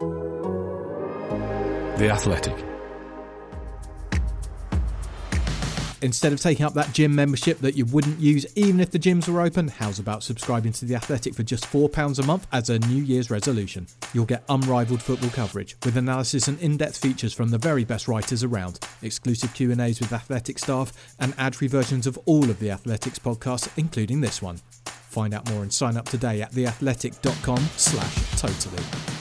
The Athletic. Instead of taking up that gym membership that you wouldn't use even if the gyms were open, how's about subscribing to The Athletic for just £4 a month as a New Year's resolution? You'll get unrivaled football coverage with analysis and in-depth features from the very best writers around, exclusive Q&As with Athletic staff and ad-free versions of all of The Athletic's podcasts including this one. Find out more and sign up today at theathletic.com slash totally.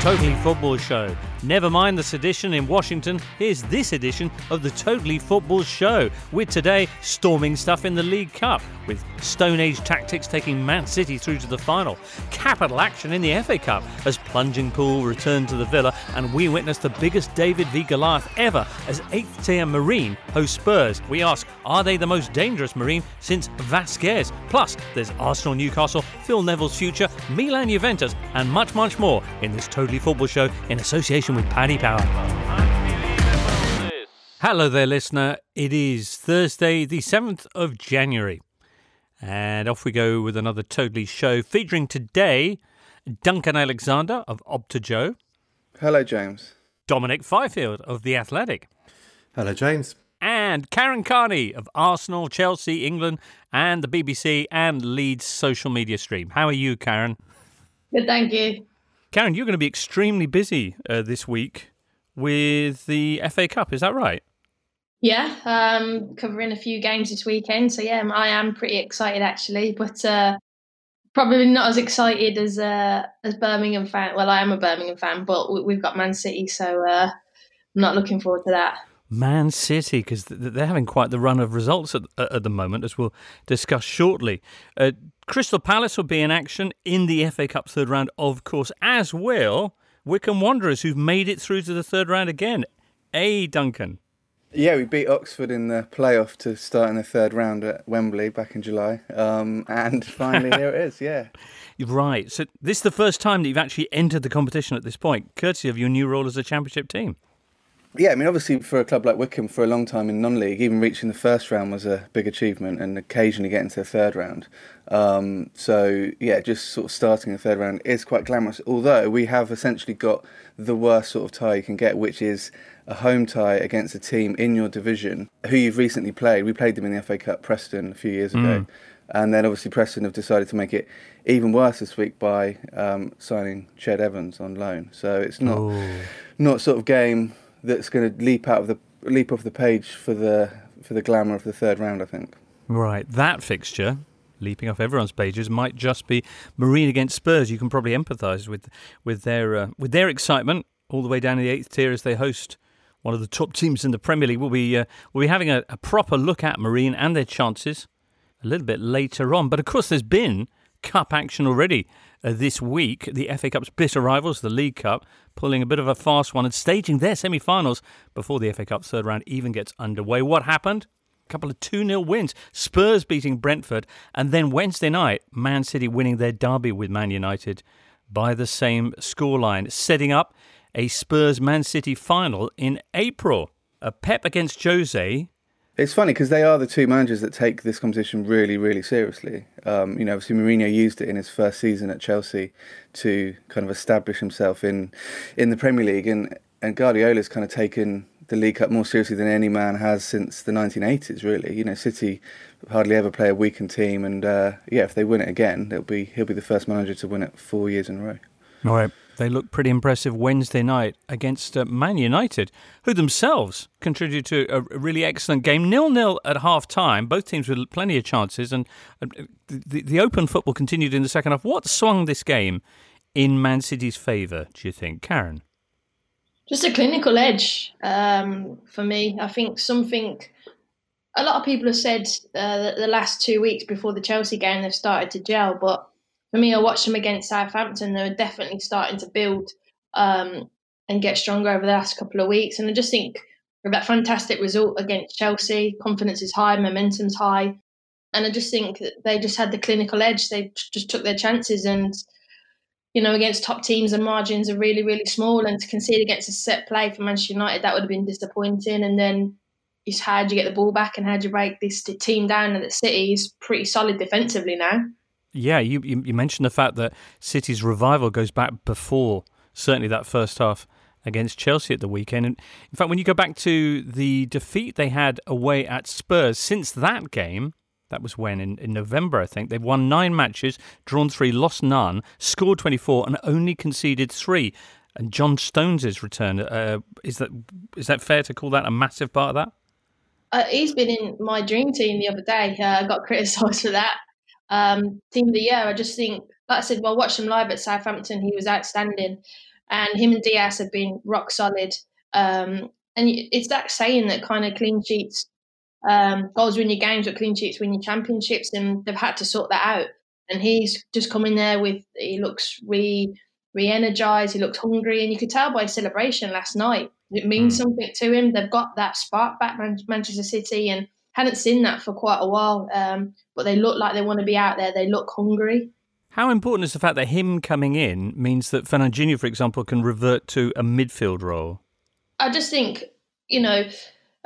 Totally Football Show. Never mind the sedition in Washington, here's this edition of the Totally Football Show, with today storming stuff in the League Cup, with Stone Age tactics taking Man City through to the final, capital action in the FA Cup as Plunging Pool returned to the Villa, and we witnessed the biggest David v Goliath ever as 8th tier Marine host Spurs. We ask, are they the most dangerous Marine since Vasquez? Plus, there's Arsenal Newcastle, Phil Neville's future, Milan Juventus, and much, much more in this Totally Football Show in association with Paddy Power. Hello there, listener. It is Thursday, the 7th of January. And off we go with another Totally show featuring today Duncan Alexander of Opta Joe. Hello, James. Dominic Fifield of The Athletic. Hello, James. And Karen Carney of Arsenal, Chelsea, England, and the BBC and Leeds social media stream. How are you, Karen? Good, thank you. Karen, you're going to be extremely busy uh, this week with the FA Cup, is that right? Yeah, um, covering a few games this weekend. So yeah, I am pretty excited actually, but uh, probably not as excited as uh, as Birmingham fan. Well, I am a Birmingham fan, but we've got Man City, so uh, I'm not looking forward to that. Man City, because they're having quite the run of results at, at the moment, as we'll discuss shortly. Uh, Crystal Palace will be in action in the FA Cup third round, of course, as will Wycombe Wanderers, who've made it through to the third round again. A Duncan. Yeah, we beat Oxford in the playoff to start in the third round at Wembley back in July. Um, and finally, here it is, yeah. Right. So, this is the first time that you've actually entered the competition at this point, courtesy of your new role as a championship team. Yeah, I mean, obviously, for a club like Wycombe for a long time in non-league, even reaching the first round was a big achievement, and occasionally getting to the third round. Um, so, yeah, just sort of starting the third round is quite glamorous. Although we have essentially got the worst sort of tie you can get, which is a home tie against a team in your division who you've recently played. We played them in the FA Cup, Preston, a few years ago. Mm. And then obviously Preston have decided to make it even worse this week by um, signing Ched Evans on loan. So it's not Ooh. not sort of game that's going to leap out of the leap off the page for the for the glamour of the third round. I think. Right, that fixture leaping off everyone's pages might just be Marine against Spurs. You can probably empathise with with their uh, with their excitement all the way down to the eighth tier as they host one of the top teams in the Premier League. We'll be uh, we'll be having a, a proper look at Marine and their chances a little bit later on. But of course, there's been cup action already uh, this week. The FA Cup's bitter rivals, the League Cup, pulling a bit of a fast one and staging their semi finals before the FA Cup third round even gets underway. What happened? A couple of 2 0 wins. Spurs beating Brentford, and then Wednesday night, Man City winning their derby with Man United by the same scoreline, setting up a Spurs Man City final in April. A Pep against Jose it's funny because they are the two managers that take this competition really, really seriously. Um, you know, obviously Mourinho used it in his first season at Chelsea to kind of establish himself in in the Premier League, and and Guardiola's kind of taken the League Cup more seriously than any man has since the 1980s. Really, you know, City hardly ever play a weakened team, and uh, yeah, if they win it again, it'll be he'll be the first manager to win it four years in a row. All right. They looked pretty impressive Wednesday night against uh, Man United, who themselves contributed to a really excellent game. Nil nil at half time. Both teams with plenty of chances, and uh, the, the open football continued in the second half. What swung this game in Man City's favour, do you think, Karen? Just a clinical edge um, for me. I think something a lot of people have said uh, the last two weeks before the Chelsea game they've started to gel, but for me, I watched them against Southampton. They were definitely starting to build um, and get stronger over the last couple of weeks. And I just think with that fantastic result against Chelsea, confidence is high, momentum's high. And I just think that they just had the clinical edge. They just took their chances and you know, against top teams, the margins are really, really small. And to concede against a set play for Manchester United, that would have been disappointing. And then is how do you get the ball back and how do you break this team down? And the City is pretty solid defensively now. Yeah, you, you mentioned the fact that City's revival goes back before certainly that first half against Chelsea at the weekend. And in fact, when you go back to the defeat they had away at Spurs, since that game, that was when in, in November, I think they've won nine matches, drawn three, lost none, scored 24, and only conceded three. And John Stones' return uh, is that is that fair to call that a massive part of that? Uh, he's been in my dream team the other day. Uh, I got criticised for that. Um, team of the year. I just think, like I said, well, I watched him live at Southampton. He was outstanding, and him and Dias have been rock solid. Um, and it's that saying that kind of clean sheets, um, goals win your games, but clean sheets win your championships, and they've had to sort that out. And he's just come in there with he looks re re-energized, he looks hungry, and you could tell by his celebration last night. It means mm. something to him. They've got that spark back, Manchester City, and hadn't seen that for quite a while. Um, but they look like they want to be out there. They look hungry. How important is the fact that him coming in means that Fernandinho, for example, can revert to a midfield role? I just think, you know,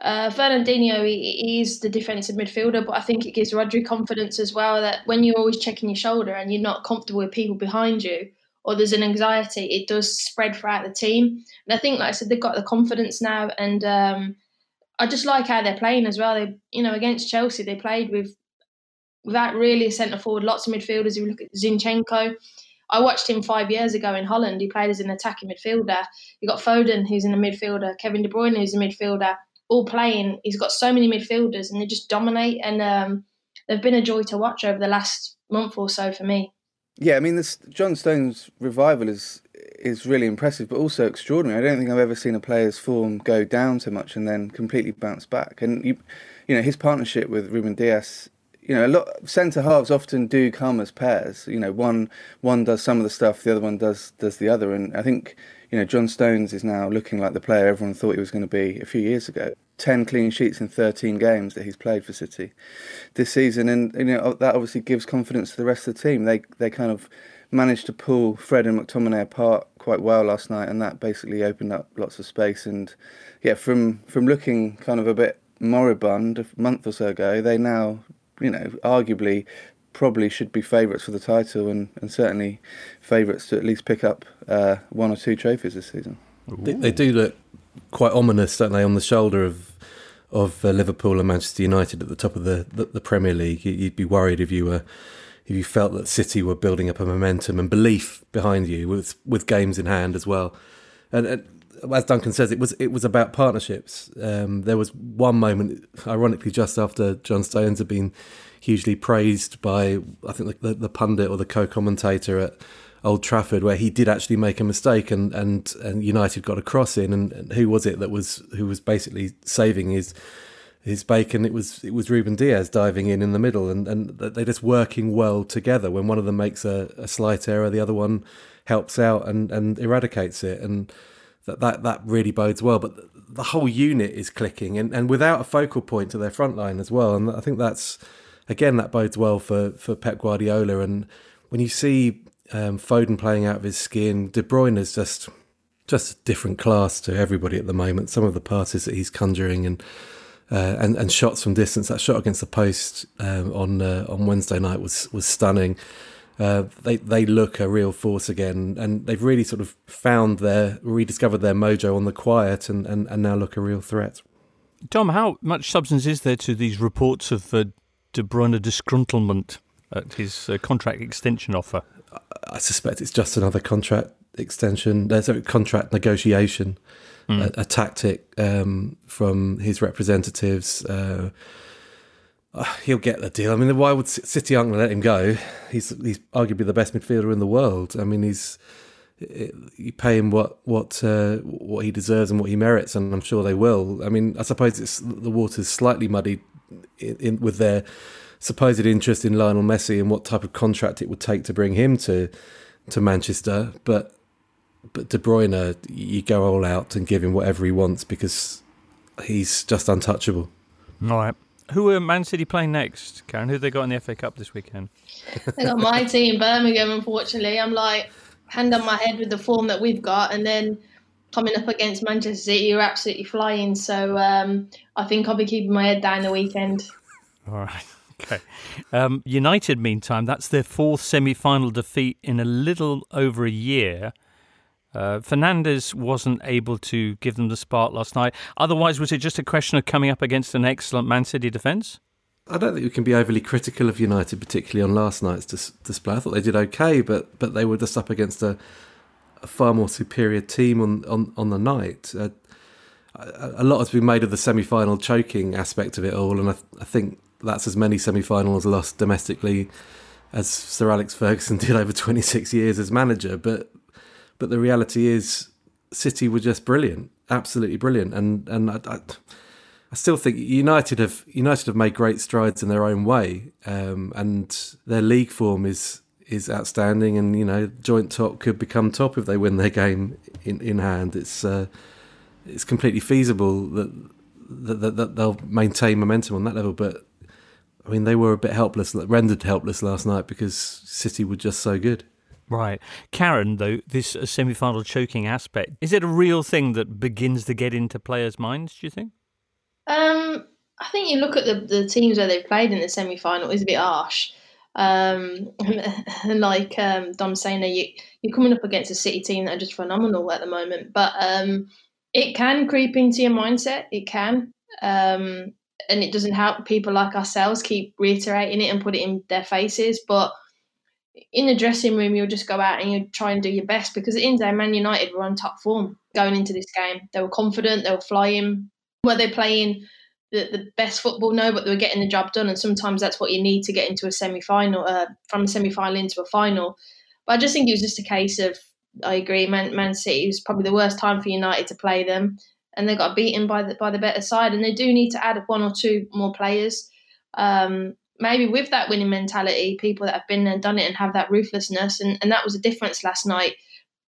uh, Fernandinho he, is the defensive midfielder, but I think it gives Rodri confidence as well that when you're always checking your shoulder and you're not comfortable with people behind you, or there's an anxiety, it does spread throughout the team. And I think, like I said, they've got the confidence now, and um, I just like how they're playing as well. They, you know, against Chelsea, they played with without really a centre forward. Lots of midfielders. You look at Zinchenko. I watched him five years ago in Holland. He played as an attacking midfielder. You got Foden, who's in the midfielder. Kevin De Bruyne, who's a midfielder. All playing. He's got so many midfielders, and they just dominate. And um, they've been a joy to watch over the last month or so for me. Yeah, I mean, this John Stones revival is is really impressive, but also extraordinary. I don't think I've ever seen a player's form go down so much and then completely bounce back. And you, you know, his partnership with Ruben Dias. You know, a lot centre halves often do come as pairs. You know, one one does some of the stuff, the other one does does the other. And I think you know John Stones is now looking like the player everyone thought he was going to be a few years ago. 10 clean sheets in 13 games that he's played for City this season and you know that obviously gives confidence to the rest of the team they they kind of managed to pull Fred and McTominay apart quite well last night and that basically opened up lots of space and yeah from from looking kind of a bit moribund a month or so ago they now you know arguably probably should be favourites for the title and, and certainly favourites to at least pick up uh, one or two trophies this season. They, they, do look quite ominous, don't they, on the shoulder of of uh, Liverpool and Manchester United at the top of the, the, the Premier League. You'd be worried if you were if you felt that City were building up a momentum and belief behind you with with games in hand as well. And, and as Duncan says, it was it was about partnerships. Um, there was one moment, ironically, just after John Stones had been hugely praised by I think the, the pundit or the co-commentator at Old Trafford, where he did actually make a mistake, and and, and United got a cross in, and, and who was it that was who was basically saving his his bacon? It was it was Ruben Dias diving in in the middle, and and they're just working well together. When one of them makes a, a slight error, the other one helps out and and eradicates it, and that that that really bodes well. But the whole unit is clicking, and and without a focal point to their front line as well, and I think that's again that bodes well for for Pep Guardiola and when you see um, Foden playing out of his skin. De Bruyne is just just a different class to everybody at the moment. Some of the passes that he's conjuring and uh, and and shots from distance. That shot against the post um, on uh, on Wednesday night was was stunning. Uh, they they look a real force again, and they've really sort of found their rediscovered their mojo on the quiet, and, and, and now look a real threat. Dom, how much substance is there to these reports of uh, De Bruyne disgruntlement at his uh, contract extension offer? I suspect it's just another contract extension. There's a contract negotiation, mm. a, a, tactic um, from his representatives. Uh, uh, he'll get the deal. I mean, why would City aren't going to let him go? He's he's arguably the best midfielder in the world. I mean, he's you pay him what what uh, what he deserves and what he merits, and I'm sure they will. I mean, I suppose it's the water's slightly muddied in, in, with their supposed interest in Lionel Messi and what type of contract it would take to bring him to to Manchester. But but De Bruyne, you go all out and give him whatever he wants because he's just untouchable. All right. Who are Man City playing next, Karen? Who have they got in the FA Cup this weekend? they got my team, Birmingham. Unfortunately, I'm like hand on my head with the form that we've got, and then coming up against Manchester City, you're absolutely flying. So um, I think I'll be keeping my head down the weekend. All right. Okay. Um, United, meantime, that's their fourth semi final defeat in a little over a year. Uh, Fernandes wasn't able to give them the spark last night. Otherwise, was it just a question of coming up against an excellent Man City defence? I don't think we can be overly critical of United, particularly on last night's dis- display. I thought they did okay, but but they were just up against a, a far more superior team on on, on the night. Uh, a, a lot has been made of the semi-final choking aspect of it all, and I, I think that's as many semi-finals lost domestically as Sir Alex Ferguson did over 26 years as manager. But but the reality is, City were just brilliant, absolutely brilliant, and and I, I, I still think United have United have made great strides in their own way, um, and their league form is is outstanding. And you know, joint top could become top if they win their game in in hand. It's uh, it's completely feasible that, that that, that they'll maintain momentum on that level, but I mean, they were a bit helpless, rendered helpless last night because City were just so good. Right. Karen, though, this semi final choking aspect, is it a real thing that begins to get into players' minds, do you think? Um, I think you look at the, the teams where they've played in the semi final, it's a bit harsh. Um, and like um, Dom saying, you, you're coming up against a City team that are just phenomenal at the moment. But um, it can creep into your mindset. It can. Um, and it doesn't help people like ourselves keep reiterating it and put it in their faces. But in the dressing room, you'll just go out and you try and do your best because the end Man United were on top form going into this game. They were confident, they were flying. Were they playing the, the best football? No, but they were getting the job done. And sometimes that's what you need to get into a semi final, uh, from a semi final into a final. But I just think it was just a case of, I agree, Man, Man City was probably the worst time for United to play them and they got beaten by the by the better side. And they do need to add one or two more players. Um, maybe with that winning mentality, people that have been and done it and have that ruthlessness, and, and that was a difference last night.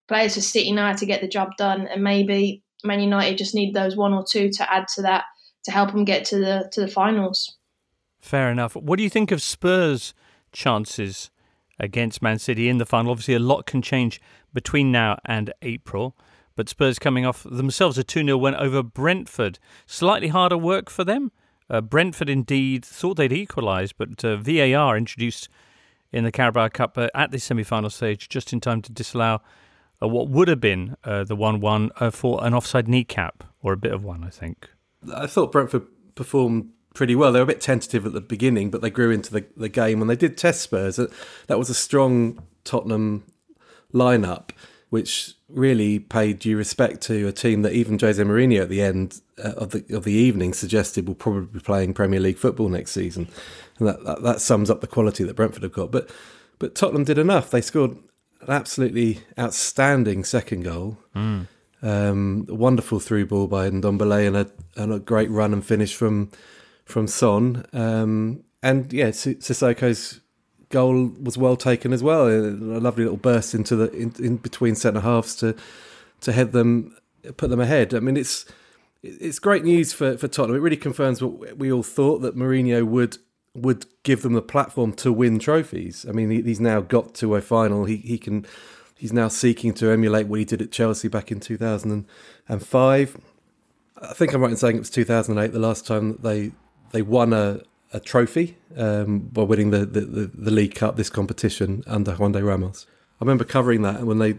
Players for City now to get the job done, and maybe Man United just need those one or two to add to that to help them get to the to the finals. Fair enough. What do you think of Spurs' chances against Man City in the final? Obviously, a lot can change between now and April. But Spurs coming off themselves a 2 0 win over Brentford. Slightly harder work for them. Uh, Brentford indeed thought they'd equalise, but uh, VAR introduced in the Carabao Cup uh, at the semi final stage just in time to disallow uh, what would have been uh, the 1 1 uh, for an offside kneecap, or a bit of one, I think. I thought Brentford performed pretty well. They were a bit tentative at the beginning, but they grew into the, the game and they did test Spurs. That was a strong Tottenham lineup which really paid due respect to a team that even Jose Mourinho at the end uh, of the of the evening suggested will probably be playing Premier League football next season, and that, that, that sums up the quality that Brentford have got. But but Tottenham did enough. They scored an absolutely outstanding second goal. Mm. Um, a wonderful through ball by Ndombele and a and a great run and finish from from Son. Um, and yeah, Sissoko's goal was well taken as well. A lovely little burst into the in, in between centre halves to to head them, put them ahead. I mean, it's it's great news for, for Tottenham. It really confirms what we all thought that Mourinho would would give them the platform to win trophies. I mean, he, he's now got to a final. He he can. He's now seeking to emulate what he did at Chelsea back in 2005. I think I'm right in saying it was 2008, the last time that they they won a, a trophy um, by winning the, the, the, the, League Cup, this competition under Juande Ramos. I remember covering that when they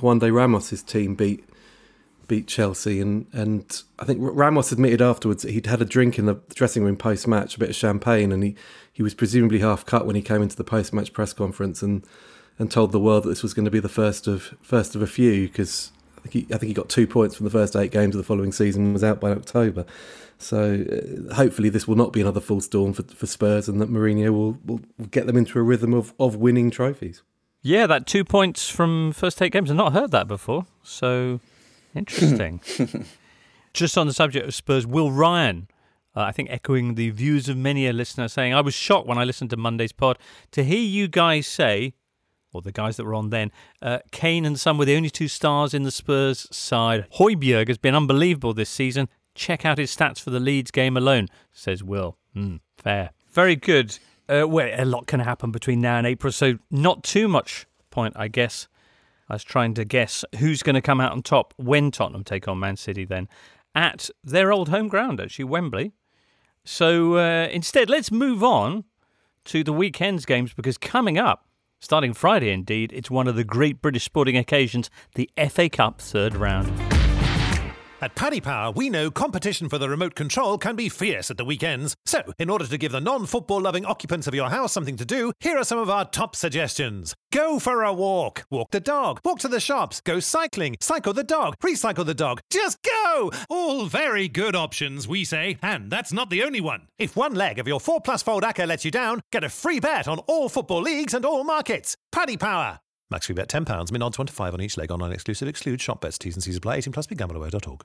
Juande Ramos's team beat beat Chelsea, and and I think Ramos admitted afterwards that he'd had a drink in the dressing room post match, a bit of champagne, and he, he was presumably half cut when he came into the post match press conference and and told the world that this was going to be the first of first of a few because think he, I think he got two points from the first eight games of the following season and was out by October. So uh, hopefully this will not be another full storm for, for Spurs, and that Mourinho will, will, will get them into a rhythm of, of winning trophies. Yeah, that two points from first eight games. I've not heard that before. So interesting. Just on the subject of Spurs, Will Ryan Uh, I think echoing the views of many a listener saying, I was shocked when I listened to Monday's pod to hear you guys say, or the guys that were on then, uh, Kane and Son were the only two stars in the Spurs side. Højbjerg has been unbelievable this season. Check out his stats for the Leeds game alone, says Will. Mm, fair. Very good. Uh, well, a lot can happen between now and April, so not too much point, I guess. I was trying to guess who's going to come out on top when Tottenham take on Man City then at their old home ground, actually, Wembley. So uh, instead, let's move on to the weekend's games because coming up, starting Friday indeed, it's one of the great British sporting occasions, the FA Cup third round. At Paddy Power, we know competition for the remote control can be fierce at the weekends. So, in order to give the non football loving occupants of your house something to do, here are some of our top suggestions. Go for a walk. Walk the dog. Walk to the shops. Go cycling. Cycle the dog. Recycle the dog. Just go! All very good options, we say. And that's not the only one. If one leg of your 4 plus fold acca lets you down, get a free bet on all football leagues and all markets. Paddy Power. Max free bet £10, min odds 25 on each leg, online exclusive, exclude shop bets, T's and C's apply, 18 plus, begambleaware.org.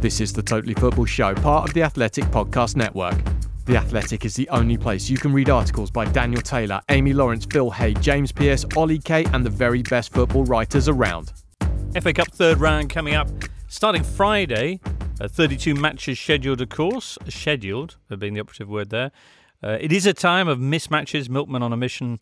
This is the Totally Football Show, part of the Athletic Podcast Network. The Athletic is the only place you can read articles by Daniel Taylor, Amy Lawrence, Phil Hay, James Pearce, Ollie Kay, and the very best football writers around. FA Cup third round coming up starting Friday. Uh, 32 matches scheduled, of course. Scheduled, being the operative word there. Uh, it is a time of mismatches, milkmen on a mission,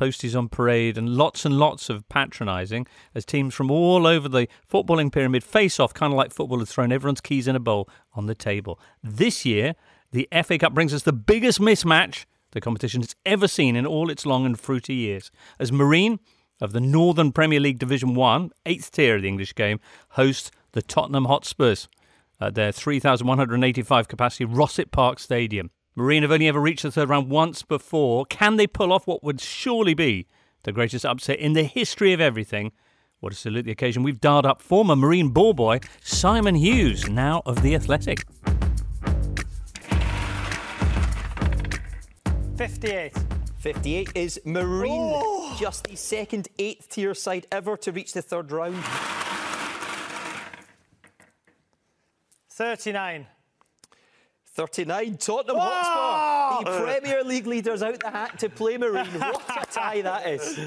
posties on parade, and lots and lots of patronising as teams from all over the footballing pyramid face off, kind of like football has thrown everyone's keys in a bowl on the table. This year, the FA Cup brings us the biggest mismatch the competition has ever seen in all its long and fruity years. As Marine of the Northern Premier League Division 1, eighth tier of the English game, host the Tottenham Hotspurs at their 3,185 capacity Rossett Park Stadium. Marine have only ever reached the third round once before. Can they pull off what would surely be the greatest upset in the history of everything? What a salute the occasion. We've dialed up former Marine ball boy Simon Hughes, now of The Athletic. 58. 58 is Marine, oh! just the second eighth tier side ever to reach the third round. 39. 39, Tottenham Hotspur, the Premier League leaders out the hat to play Marine. What a tie that is.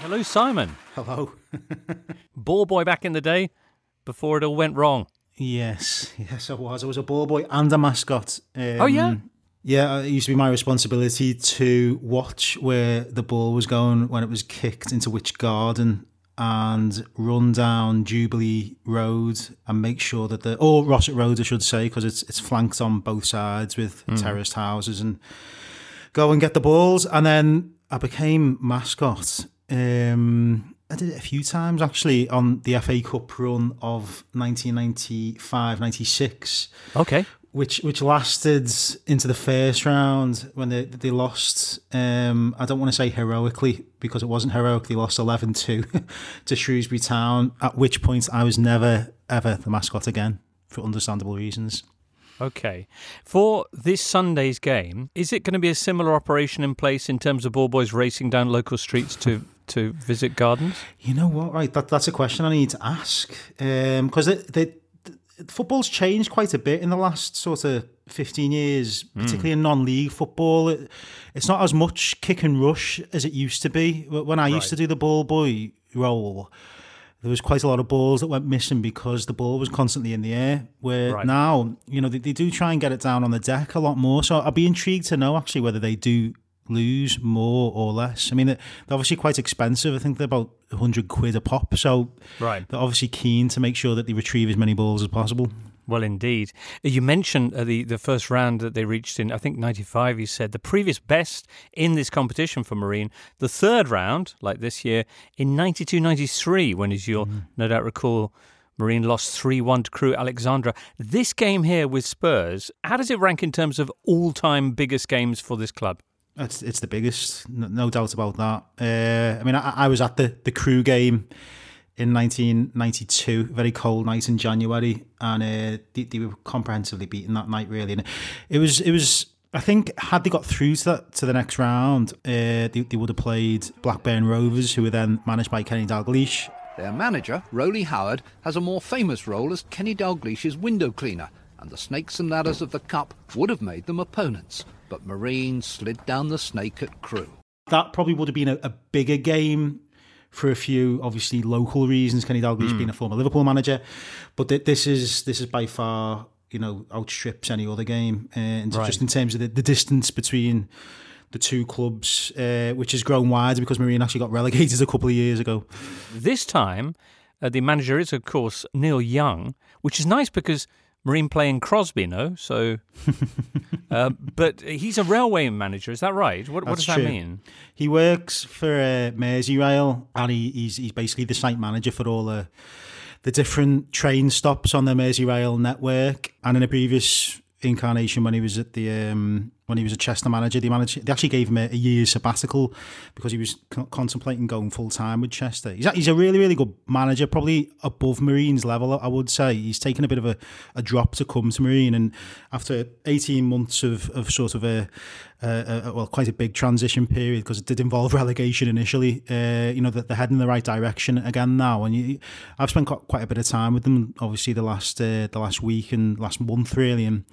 Hello, Simon. Hello. Ball boy back in the day before it all went wrong. Yes, yes, I was. I was a ball boy and a mascot. Um, Oh, yeah? Yeah, it used to be my responsibility to watch where the ball was going when it was kicked into which garden and run down Jubilee Road and make sure that the or Rossett Road, I should say, because it's it's flanked on both sides with Mm. terraced houses and go and get the balls. And then I became mascot. Um, I did it a few times actually on the FA Cup run of 1995 96. Okay. Which which lasted into the first round when they they lost. Um, I don't want to say heroically because it wasn't heroic. They lost 11 2 to Shrewsbury Town. At which point I was never ever the mascot again for understandable reasons. Okay. For this Sunday's game, is it going to be a similar operation in place in terms of ball boys racing down local streets to, to visit gardens? You know what? Right, that, that's a question I need to ask because um, they, they, football's changed quite a bit in the last sort of 15 years, hmm. particularly in non-league football. It, it's not as much kick and rush as it used to be. When I used to do the ball boy role, there was quite a lot of balls that went missing because the ball was constantly in the air. Where Right. now, you know, they, they do try and get it down on the deck a lot more. So I'd be intrigued to know actually whether they do lose more or less. I mean, they're obviously quite expensive. I think they're about 100 quid a pop. So Right. they're obviously keen to make sure that they retrieve as many balls as possible. Well, indeed. You mentioned uh, the, the first round that they reached in, I think, 95, you said. The previous best in this competition for Marine, the third round, like this year, in 92 93, when, as you'll no doubt recall, Marine lost 3 1 to Crewe Alexandra. This game here with Spurs, how does it rank in terms of all time biggest games for this club? It's it's the biggest, no, doubt about that. Uh, I mean, I, I was at the the Crewe game in 1992, very cold night in January, and uh, they, they, were comprehensively beaten that night. Really, and it was it was. I think had they got through to that to the next round, uh, they, they would have played Blackburn Rovers, who were then managed by Kenny Dalglish. Their manager, Roly Howard, has a more famous role as Kenny Dalglish's window cleaner, and the snakes and ladders of the cup would have made them opponents. But Marine slid down the snake at Crewe. That probably would have been a, a bigger game for a few obviously local reasons. Kenny Dalglish mm. being a former Liverpool manager, but th- this is this is by far you know outstrips any other game, uh, and right. just in terms of the, the distance between the two clubs, uh, which has grown wider because Marine actually got relegated a couple of years ago. This time, uh, the manager is of course Neil Young, which is nice because Marine playing Crosby, no? So, uh, but he's a railway manager, is that right? What, what does true. that mean? He works for uh, Merseyrail, and he, he's he's basically the site manager for all the the different train stops on the Merseyrail network. And in a previous incarnation, when he was at the um, when he was a Chester manager. They managed. They actually gave him a, a year's sabbatical because he was co- contemplating going full time with Chester. He's a, he's a really really good manager, probably above Marine's level. I would say he's taken a bit of a, a drop to come to Marine, and after eighteen months of, of sort of a well quite a big transition period because it did involve relegation initially. Uh, you know that they're heading in the right direction again now, and you, I've spent quite a bit of time with them. Obviously, the last uh, the last week and last month really, and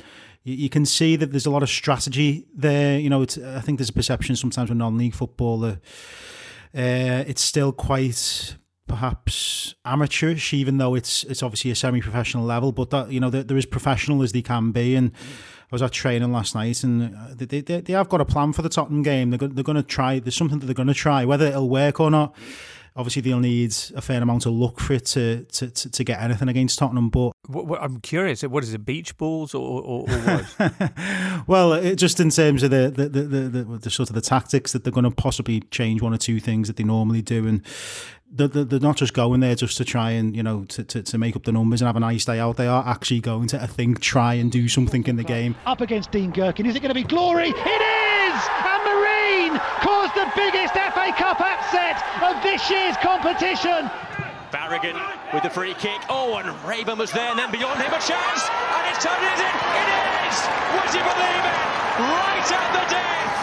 you, you can see that there's a lot of strategy there. You know, I think there's a perception sometimes with non-league football that uh, it's still quite perhaps amateurish, even though it's it's obviously a semi-professional level. But that you know, they're, they're as professional as they can be. And I was at training last night, and uh, they they, they have got a plan for the Tottenham game. They're they're going to try. There's something that they're going to try, whether it'll work or not obviously they'll need a fair amount of luck for it to to, to, to get anything against Tottenham. But what, what, I'm curious, what is it, beach balls or, or, or what? well, it, just in terms of the the, the the, the, sort of the tactics that they're going to possibly change one or two things that they normally do, and they're, they're not just going there just to try and you know to, to, to make up the numbers and have a nice day out. They are actually going to I think try and do something in the game. Up against Dean Gerken, is it going to be glory? It is, and Marine caused the biggest FA Cup upset of this year's competition. Barragan with the free kick. Oh, and Raven was there, and then beyond him a chance, and it's turned it in. It is. Would you believe it? Right at the death.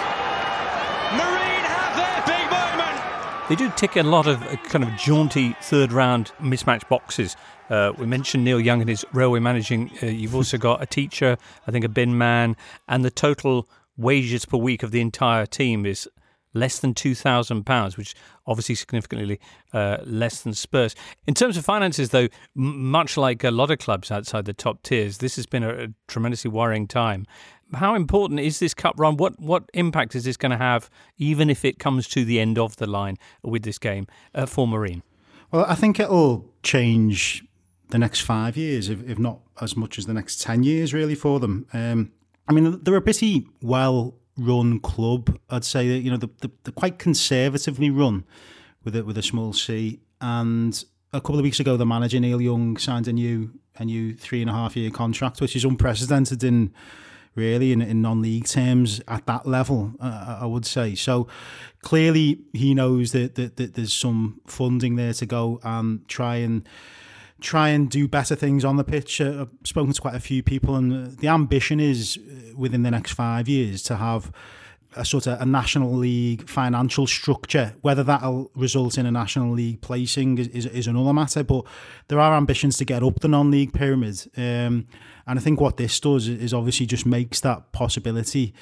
Marine have their big moment. They do tick a lot of uh, kind of jaunty third round mismatch boxes. Uh, we mentioned Neil Young and his railway managing. Uh, you've also got a teacher, I think a bin man, and the total wages per week of the entire team is less than £2,000, which obviously significantly uh, less than Spurs. In terms of finances, though, m- much like a lot of clubs outside the top tiers, this has been a, a tremendously worrying time. How important is this cup run? What what impact is this going to have, even if it comes to the end of the line with this game uh, for Marine? Well, I think it'll change the next five years, if, if not as much as the next 10 years, really, for them. Um, I mean, they're a pretty well run club. I'd say that you know they're, they're quite conservatively run with it with a small C. And a couple of weeks ago, the manager Neil Young signed a new a new three and a half year contract, which is unprecedented in really in, in non-league terms at that level. Uh, I would say so. Clearly, he knows that, that that there's some funding there to go and try and try and do better things on the pitch. Uh, I've spoken to quite a few people, and the ambition is uh, within the next five years to have a sort of a national league financial structure. Whether that'll result in a national league placing is, is, is another matter, but there are ambitions to get up the non-league pyramid. Um, and I think what this does is obviously just makes that possibility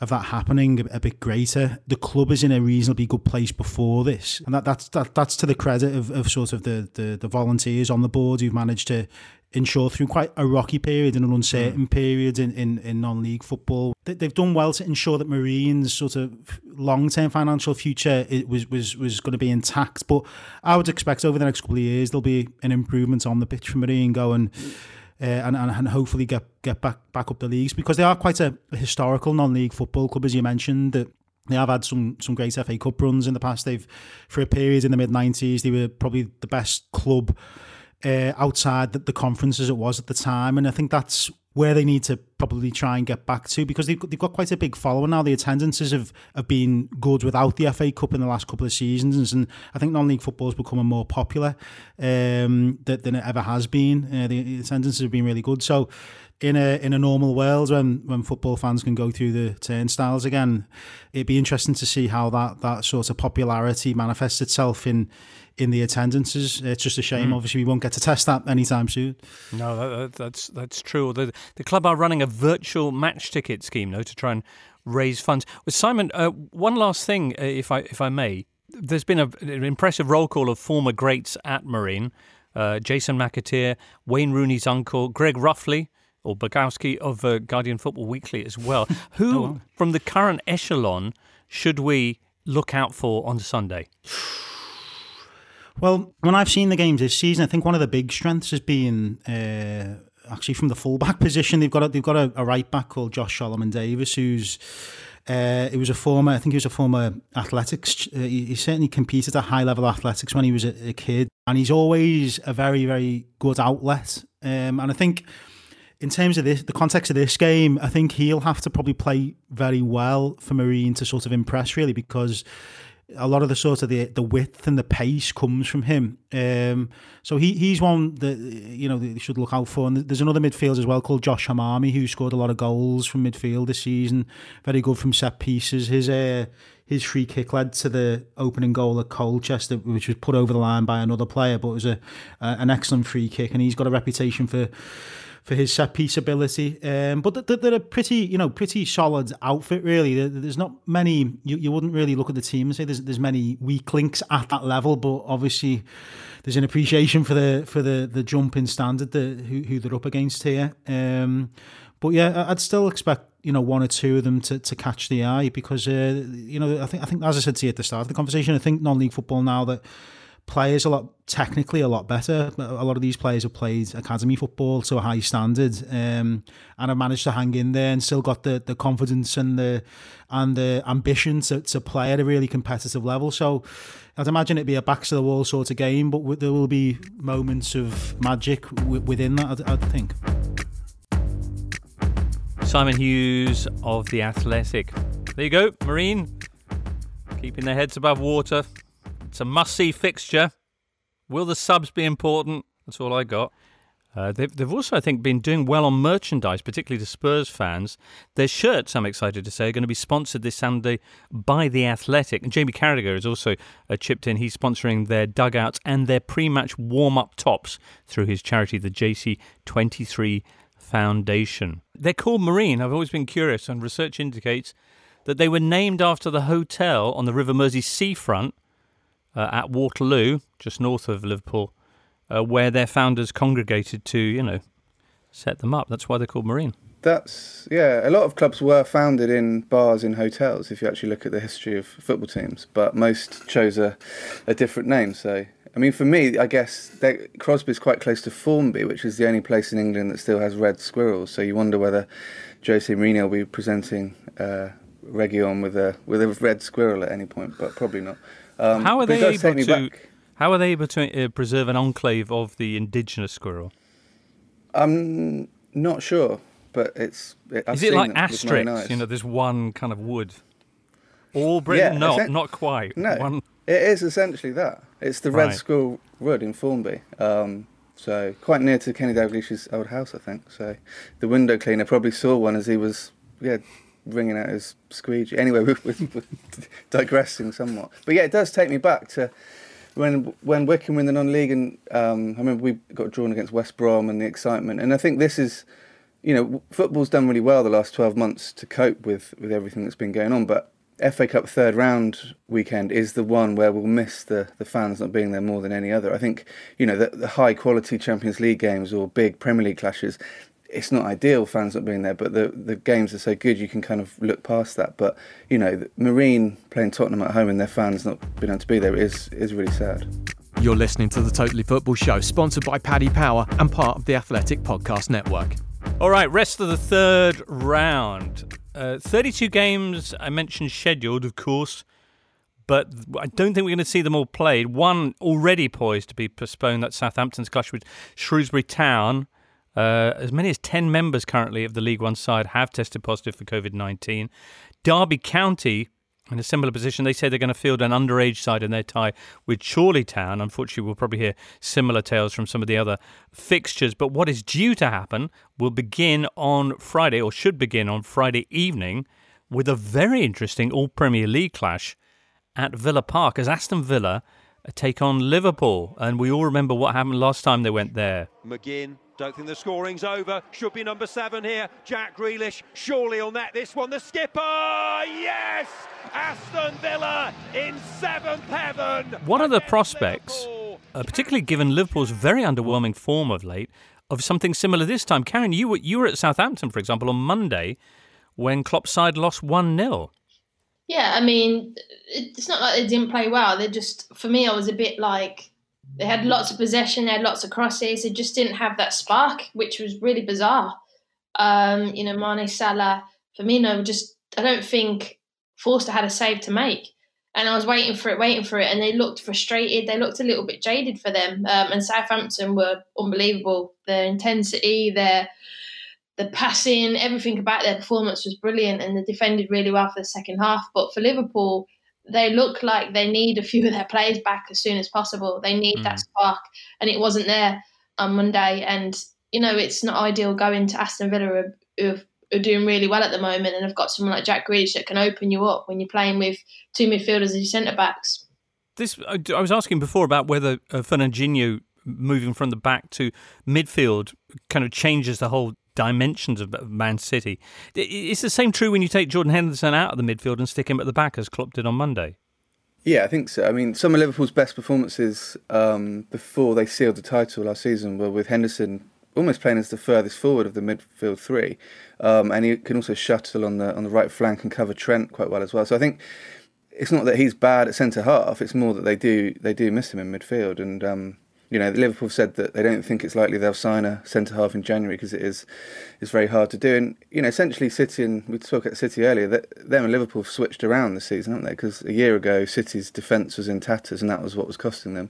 of that happening a, a, bit greater. The club is in a reasonably good place before this, and that that's that, that's to the credit of, of sort of the, the the volunteers on the board who've managed to ensure through quite a rocky period and an uncertain mm. period in, in, in non-league football. They've done well to ensure that Marine's sort of long-term financial future was was was going to be intact. But I would expect over the next couple of years there'll be an improvement on the pitch for Marine going uh, and, and, and hopefully get get back back up the leagues because they are quite a historical non-league football club, as you mentioned. That they have had some some great FA Cup runs in the past. They've for a period in the mid '90s they were probably the best club uh, outside the, the conference as it was at the time. And I think that's where they need to probably try and get back to because they've got, they've got quite a big following now. The attendances have, have been good without the FA Cup in the last couple of seasons, and I think non-league football is becoming more popular um, than, than it ever has been. Uh, the attendances have been really good. So in a in a normal world when when football fans can go through the turnstiles again, it'd be interesting to see how that that sort of popularity manifests itself in in the attendances. It's just a shame. Mm. Obviously, we won't get to test that anytime soon. No, that, that, that's that's true. The the club are running a virtual match ticket scheme though to try and raise funds. Well, Simon, uh, one last thing, uh, if I if I may. There's been a, an impressive roll call of former greats at Marine. Uh, Jason McAteer, Wayne Rooney's uncle, Greg Ruffley, or Bogowski of uh, Guardian Football Weekly as well. Who, Oh, wow. from the current echelon, should we look out for on Sunday? Well, when I've seen the games this season, I think one of the big strengths has been uh, actually from the fullback position. They've got a, they've got a, a right back called Josh Solomon Davies, who's uh, was a former, I think he was a former athletics. Uh, he, he certainly competed at high level athletics when he was a, a kid, and he's always a very very good outlet. Um, and I think in terms of this, the context of this game, I think he'll have to probably play very well for Marine to sort of impress, really, because a lot of the sort of the the width and the pace comes from him. Um, so he he's one that you know they should look out for. And there's another midfielder as well called Josh Hmami who scored a lot of goals from midfield this season. Very good from set pieces. His uh, his free kick led to the opening goal at Colchester, which was put over the line by another player, but it was a, a an excellent free kick, and he's got a reputation for for his set piece ability. Um, but they're, a pretty, you know, pretty solid outfit. Really, there's not many. You, you wouldn't really look at the team and say there's there's many weak links at that level. But obviously, there's an appreciation for the for the the jump in standard that who, who they're up against here. Um, but yeah, I'd still expect you know one or two of them to, to catch the eye because uh, you know I think I think as I said to you at the start of the conversation, I think non-league football now that players a lot technically a lot better. A lot of these players have played academy football to a high standard, um, and have managed to hang in there and still got the, the confidence and the and the ambition to, to play at a really competitive level. So I'd imagine it'd be a backs to the wall sort of game, but there will be moments of magic w- within that. I, I think. Simon Hughes of The Athletic. There you go, Marine. Keeping their heads above water. It's a must see fixture. Will the subs be important? That's all I got. Uh, they've, they've also, I think, been doing well on merchandise, particularly to Spurs fans. Their shirts, I'm excited to say, are going to be sponsored this Sunday by The Athletic. And Jamie Carragher has also uh, chipped in. He's sponsoring their dugouts and their pre match warm up tops through his charity, the JC23 Foundation. They're called Marine. I've always been curious, and research indicates that they were named after the hotel on the River Mersey seafront uh, at Waterloo, just north of Liverpool, uh, where their founders congregated to, you know, set them up. That's why they're called Marine. That's yeah. A lot of clubs were founded in bars in hotels. If you actually look at the history of football teams, but most chose a, a different name. So I mean, for me, I guess they, Crosby's quite close to Formby, which is the only place in England that still has red squirrels. So you wonder whether Jose Mourinho will be presenting uh, Region with a with a red squirrel at any point, but probably not. Um, how are they able to? How are they able to uh, preserve an enclave of the indigenous squirrel? I'm not sure, but it's. It, Is it like with my own Asterix? You know, there's one kind of wood. All Britain? no, essen- not quite. No, One, it is essentially that. It's the Red Right. Squirrel Wood in Formby. Um, so quite near to Kenny Dalglish's old house, I think. So the window cleaner probably saw one as he was yeah ringing out his squeegee. Anyway, we're, we're, digressing somewhat, but yeah, it does take me back to when when Wycombe were in the non-league, and um, I remember we got drawn against West Brom and the excitement. And I think this is, you know, football's done really well the last twelve months to cope with with everything that's been going on, but. FA Cup third round weekend is the one where we'll miss the, the fans not being there more than any other. I think, you know, the, the high quality Champions League games or big Premier League clashes, it's not ideal fans not being there, but the, the games are so good you can kind of look past that. But, you know, the Marine playing Tottenham at home and their fans not being able to be there is, is really sad. You're listening to the Totally Football Show, sponsored by Paddy Power and part of the Athletic Podcast Network. All right, rest of the third round. Uh, 32 games I mentioned scheduled, of course, but I don't think we're going to see them all played. One already poised to be postponed. That's Southampton's clash with Shrewsbury Town. Uh, as many as 10 members currently of the League One side have tested positive for COVID 19. Derby County in a similar position. They say they're going to field an underage side in their tie with Chorley Town. Unfortunately, we'll probably hear similar tales from some of the other fixtures. But what is due to happen will begin on Friday, or should begin on Friday evening, with a very interesting All Premier League clash at Villa Park as Aston Villa take on Liverpool. And we all remember what happened last time they went there. McGinn don't think the scoring's over. Should be number seven here. Jack Grealish surely will net this one. The skipper, yes! Aston Villa in seventh heaven. What are the prospects, uh, particularly given Liverpool's very underwhelming form of late, of something similar this time? Karen, you were you were at Southampton, for example, on Monday when Klopp's side lost one 0 Yeah, I mean, it's not like they didn't play well. They just, for me, I was a bit like they had lots of possession, they had lots of crosses. They just didn't have that spark, which was really bizarre. Um, you know, Mane, Salah, Firmino, just I don't think Forster had a save to make. And I was waiting for it, waiting for it, and they looked frustrated. They looked a little bit jaded for them. Um, and Southampton were unbelievable. Their intensity, their the passing, everything about their performance was brilliant, and they defended really well for the second half. But for Liverpool, they look like they need a few of their players back as soon as possible. They need mm. that spark, and it wasn't there on Monday. And you know, it's not ideal going to Aston Villa, who are doing really well at the moment, and have got someone like Jack Grealish that can open you up when you're playing with two midfielders and centre backs. This I was asking before about whether uh, Fernandinho moving from the back to midfield kind of changes the whole dimensions of Man City. Is the same true when you take Jordan Henderson out of the midfield and stick him at the back as Klopp did on Monday? Yeah, I think so. I mean, some of Liverpool's best performances um, before they sealed the title last season were with Henderson almost playing as the furthest forward of the midfield three, um, and he can also shuttle on the on the right flank and cover Trent quite well as well. So I think it's not that he's bad at centre half; it's more that they do they do miss him in midfield, and um, you know, Liverpool said that they don't think it's likely they'll sign a centre half in January because it is is very hard to do. And you know, essentially, City and we spoke at City earlier that them and Liverpool have switched around this season, haven't they? Because a year ago, City's defence was in tatters, and that was what was costing them.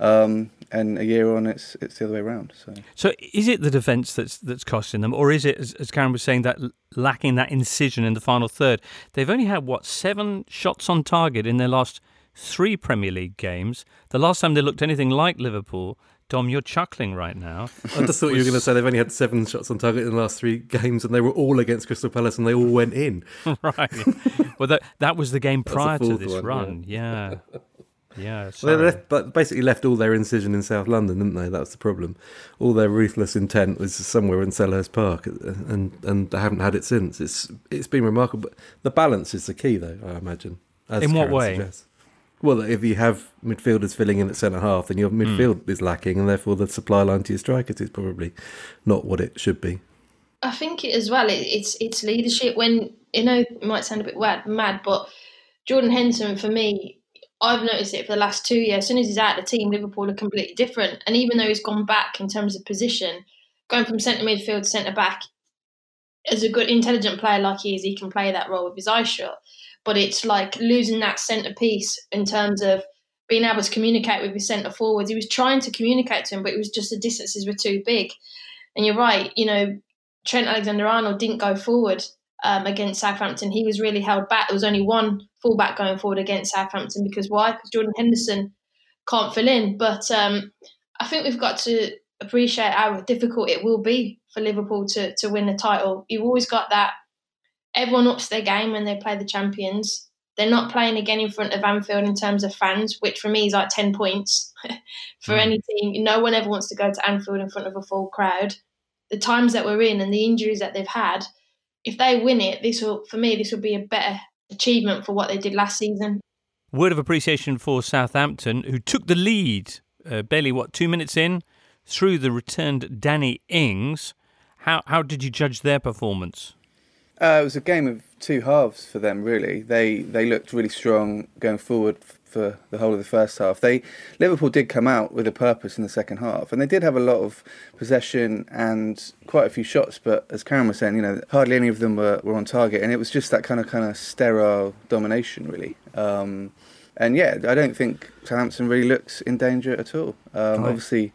Um, and a year on, it's it's the other way around. So, so is it the defence that's that's costing them, or is it, as, as Karen was saying, that lacking that incision in the final third? They've only had what seven shots on target in their last three Premier League games. The last time they looked anything like Liverpool, Dom, you're chuckling right now. I just thought was... you were going to say they've only had seven shots on target in the last three games, and they were all against Crystal Palace, and they all went in. right. Well, that that was the game prior to this one, run. Yeah. yeah. Yeah, well, they left, but basically left all their incision in South London, didn't they? That's the problem. All their ruthless intent was somewhere in Selhurst Park, and and they haven't had it since. It's it's been remarkable. The balance is the key, though. I imagine. in what way? Suggests. Well, if you have midfielders filling in at centre half, then your hmm. midfield mm. is lacking, and therefore the supply line to your strikers is probably not what it should be. I think it as well. It, it's it's leadership. When you know, it might sound a bit mad, but Jordan Henderson for me, I've noticed it for the last two years. As soon as he's out of the team, Liverpool are completely different. And even though he's gone back in terms of position, going from centre midfield to centre back, as a good intelligent player like he is, he can play that role with his eyes shut but it's like losing that centerpiece in terms of being able to communicate with his centre forwards. He was trying to communicate to him, but it was just the distances were too big. And you're right, you know, Trent Alexander Arnold didn't go forward um, against Southampton. He was really held back. There was only one fullback going forward against Southampton because why? Because Jordan Henderson can't fill in. But um, I think we've got to appreciate how difficult it will be for Liverpool to to win the title. You've always got that everyone ups their game when they play the champions. They're not playing again in front of Anfield in terms of fans, which for me is like 10 points for mm. any team. No one ever wants to go to Anfield in front of a full crowd. The times that we're in and the injuries that they've had, if they win it, this will, for me, this will be a better achievement for what they did last season. Word of appreciation for Southampton, who took the lead uh, barely, what, two minutes in through the returned Danny Ings. How, how did you judge their performance? Uh, it was a game of two halves for them, really. They they looked really strong going forward for the whole of the first half. They Liverpool did come out with a purpose in the second half, and they did have a lot of possession and quite a few shots. But as Karen was saying, you know, hardly any of them were, were on target, and it was just that kind of kind of sterile domination, really. Um, and yeah, I don't think Southampton really looks in danger at all. Um, Right. Obviously,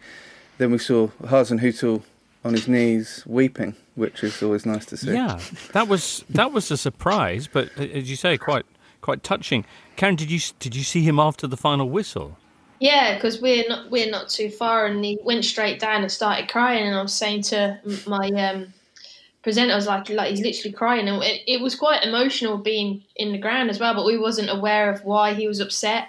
then we saw Hasenhüttl on his knees weeping, which is always nice to see. Yeah, that was that was a surprise, but as you say, quite quite touching. Karen, did you did you see him after the final whistle? Yeah, because we're not we're not too far, and he went straight down and started crying. And I was saying to my um, presenter, I was like, like he's literally crying, and it, it was quite emotional being in the ground as well. But we wasn't aware of why he was upset,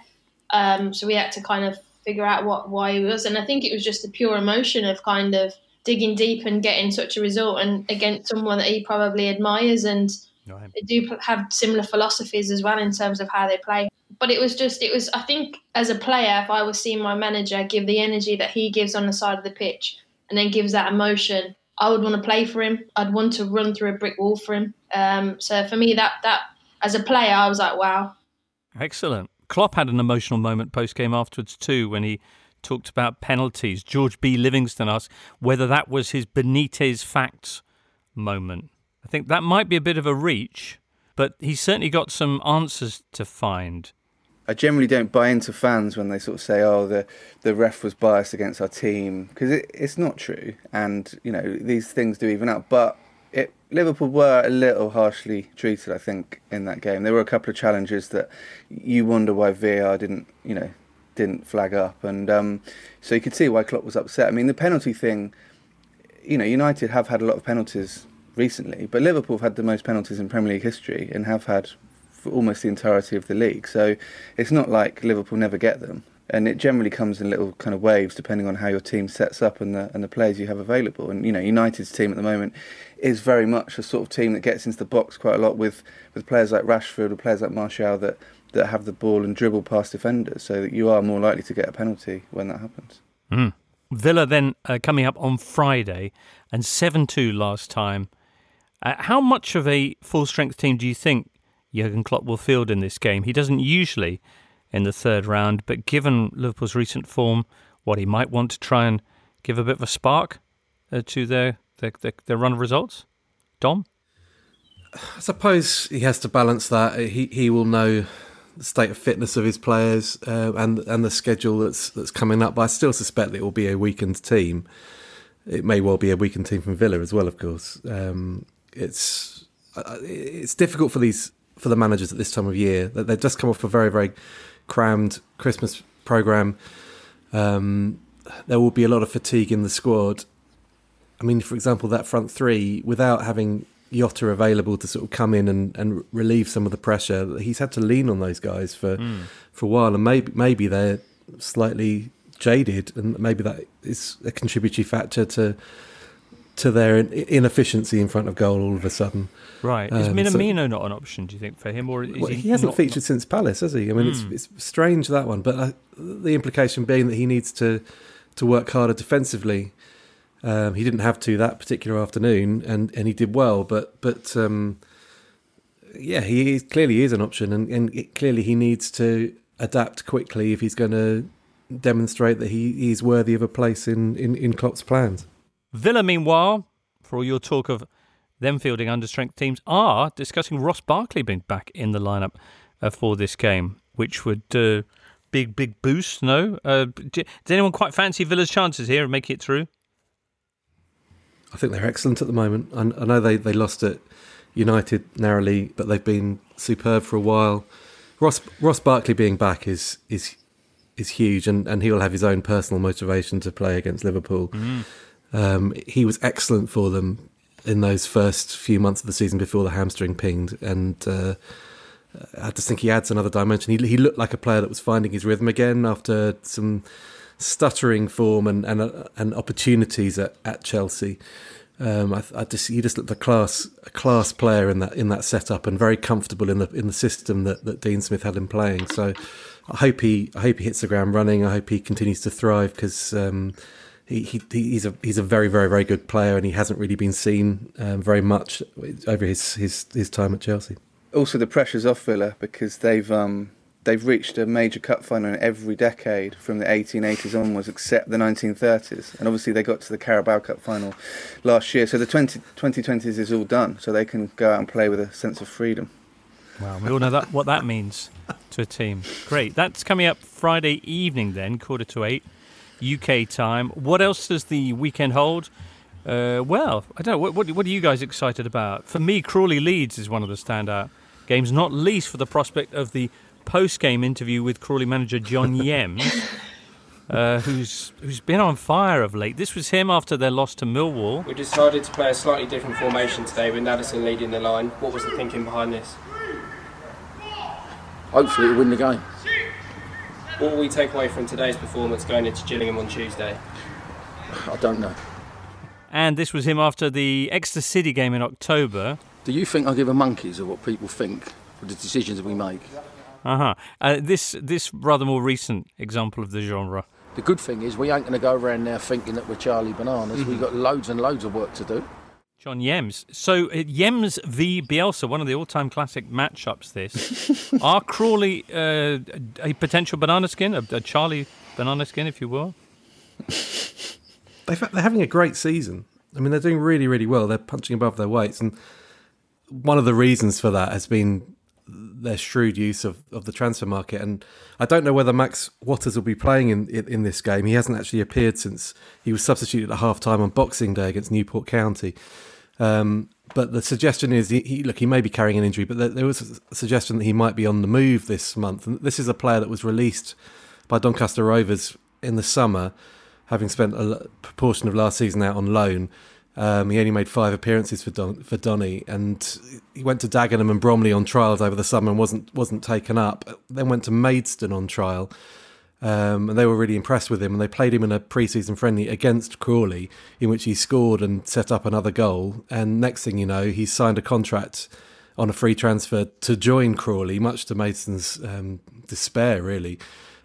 um, so we had to kind of figure out what why he was. And I think it was just the pure emotion of kind of digging deep and getting such a result, and against someone that he probably admires and they do have similar philosophies as well in terms of how they play. But it was just, it was, I think, as a player, if I was seeing my manager give the energy that he gives on the side of the pitch and then gives that emotion, I would want to play for him. I'd want to run through a brick wall for him. Um, so for me, that, that, as a player, I was like, wow. Excellent. Klopp had an emotional moment post game afterwards too when he talked about penalties. George B. Livingston asked whether that was his Benitez facts moment. I think that might be a bit of a reach, but he's certainly got some answers to find. I generally don't buy into fans when they sort of say, "Oh, the the ref was biased against our team," because it, it's not true, and you know these things do even out. But it, Liverpool were a little harshly treated, I think, in that game. There were a couple of challenges that you wonder why VAR didn't, you know, didn't flag up, and um, so you could see why Klopp was upset. I mean, the penalty thing, you know, United have had a lot of penalties recently, but Liverpool have had the most penalties in Premier League history and have had for almost the entirety of the league. So it's not like Liverpool never get them. And it generally comes in little kind of waves depending on how your team sets up and the and the players you have available. And you know, United's team at the moment is very much a sort of team that gets into the box quite a lot with, with players like Rashford or players like Martial that, that have the ball and dribble past defenders, so that you are more likely to get a penalty when that happens. Mm. Villa then uh, coming up on Friday and 7 2 last time. Uh, how much of a full strength team do you think Jurgen Klopp will field in this game? He doesn't usually in the third round, but given Liverpool's recent form, what he might want to try and give a bit of a spark uh, to their, their, their, their run of results? Dom? I suppose he has to balance that. He he will know the state of fitness of his players uh, and and the schedule that's that's coming up. But I still suspect that it will be a weakened team. It may well be a weakened team from Villa as well. Of course, um, it's it's difficult for these for the managers at this time of year. That they've just come off a very very crammed Christmas program. Um, there will be a lot of fatigue in the squad. I mean, for example, that front three, without having Jota available to sort of come in and, and relieve some of the pressure, he's had to lean on those guys for Mm. for a while, and maybe maybe they're slightly jaded, and maybe that is a contributory factor to to their inefficiency in front of goal all of a sudden. Right. Is Um, so- Minamino not an option, do you think, for him? Or is well, he, he, hasn't not- featured since Palace, has he? I mean, Hmm. it's it's strange that one, but uh, the implication being that he needs to to work harder defensively. Um, he didn't have to that particular afternoon, and, and he did well. But but um, yeah, he is, clearly is an option, and, and it, clearly he needs to adapt quickly if he's going to demonstrate that he, he's worthy of a place in, in, in Klopp's plans. Villa, meanwhile, for all your talk of them fielding understrength teams, are discussing Ross Barkley being back in the lineup uh, for this game, which would uh, big big boost. No, uh, d- does anyone quite fancy Villa's chances here of making it through? I think they're excellent at the moment. I, I know they, they lost at United narrowly, but they've been superb for a while. Ross Ross Barkley being back is is is huge, and, and he'll have his own personal motivation to play against Liverpool. Mm. Um, he was excellent for them in those first few months of the season before the hamstring pinged, and uh, I just think he adds another dimension. He, he looked like a player that was finding his rhythm again after some stuttering form and and, uh, and opportunities at, at Chelsea. Um, I, I just he just looked a class a class player in that in that setup and very comfortable in the in the system that, that Dean Smith had him playing. So I hope he I hope he hits the ground running. I hope he continues to thrive because. Um, he, he he's a he's a very very very good player and he hasn't really been seen um, very much over his, his his time at Chelsea. Also, the pressure's off Villa because they've um, they've reached a major cup final in every decade from the 1880s onwards, except the 1930s. And obviously, they got to the Carabao Cup final last year. So the 20, 2020s is all done. So they can go out and play with a sense of freedom. Wow, we all know that what that means. to a team. Great. That's coming up Friday evening, then, quarter to eight, UK time. What else does the weekend hold? Uh, well, I don't know. What, what, what, are you guys excited about? For me, Crawley Leeds is one of the standout games, not least for the prospect of the post game interview with Crawley manager John Yems. Uh, who's who's been on fire of late. This was him after their loss to Millwall. We decided to play a slightly different formation today with Nadesan leading the line. What was the thinking behind this? Hopefully, we win the game. What will we take away from today's performance going into Gillingham on Tuesday? I don't know. And this was him after the Exeter City game in October. Do you think I give a monkeys of what people think for the decisions we make? Uh-huh. Uh, this this rather more recent example of the genre. The good thing is we ain't going to go around now thinking that we're Charlie Bananas. Mm-hmm. We've got loads and loads of work to do. John Yems. So uh, Yems v Bielsa, one of the all-time classic matchups. This are Crawley uh, a potential banana skin, a, a Charlie banana skin, if you will. They've, they're having a great season. I mean, they're doing really, really well. They're punching above their weights, and one of the reasons for that has been their shrewd use of, of the transfer market. And I don't know whether Max Watters will be playing in, in, in this game. He hasn't actually appeared since he was substituted at half time on Boxing Day against Newport County. Um, but the suggestion is, he, he, look, he may be carrying an injury, but there, there, was a suggestion that he might be on the move this month. And this is a player that was released by Doncaster Rovers in the summer, having spent a proportion of last season out on loan. Um, he only made five appearances for Don, for Donny, and he went to Dagenham and Bromley on trials over the summer and wasn't wasn't taken up. Then went to Maidstone on trial, um, and they were really impressed with him. And they played him in a pre-season friendly against Crawley, in which he scored and set up another goal. And next thing you know, he signed a contract on a free transfer to join Crawley, much to Maidstone's um, despair, really.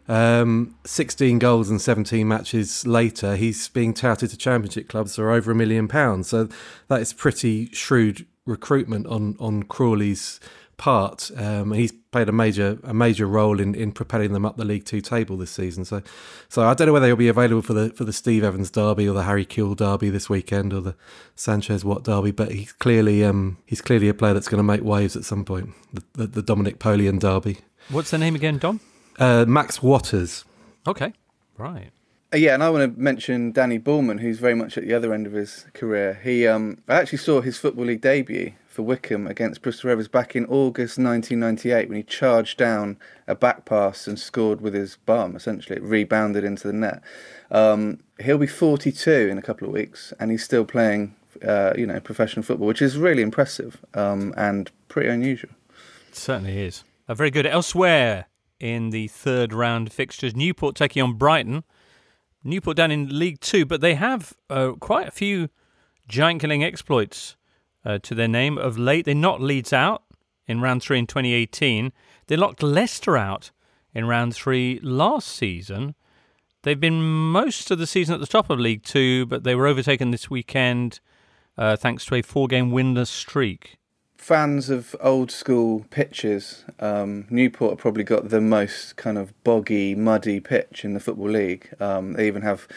Um, 16 goals and 17 matches later, he's being touted to championship clubs for over a million pounds. So that is pretty shrewd recruitment on on Crawley's part. Um, he's played a major a major role in, in propelling them up the League Two table this season. So, so I don't know whether he'll be available for the for the Steve Evans derby or the Harry Kewell derby this weekend or the Sanchez Watt derby. But he's clearly um, he's clearly a player that's going to make waves at some point. The, the, the Dominic Poleon derby. What's the name again, Dom? Uh, Max Watters. Okay, right. Uh, yeah, and I want to mention Dannie Bulman, who's very much at the other end of his career. He, um, I actually saw his football league debut for Wycombe against Bristol Rovers back in August 1998 when he charged down a back pass and scored with his bum. Essentially, it rebounded into the net. Um, he'll be 42 in a couple of weeks, and he's still playing, uh, you know, professional football, which is really impressive um, and pretty unusual. It certainly is. Uh, very good. Elsewhere in the third round fixtures. Newport taking on Brighton. Newport down in League Two, but they have uh, quite a few giant killing exploits uh, to their name of late. They knocked Leeds out in round three in 2018. They locked Leicester out in round three last season. They've been most of the season at the top of League Two, but they were overtaken this weekend uh, thanks to a four game winless streak fans of old school pitches, um, Newport have probably got the most kind of boggy, muddy pitch in the Football League. Um, they even have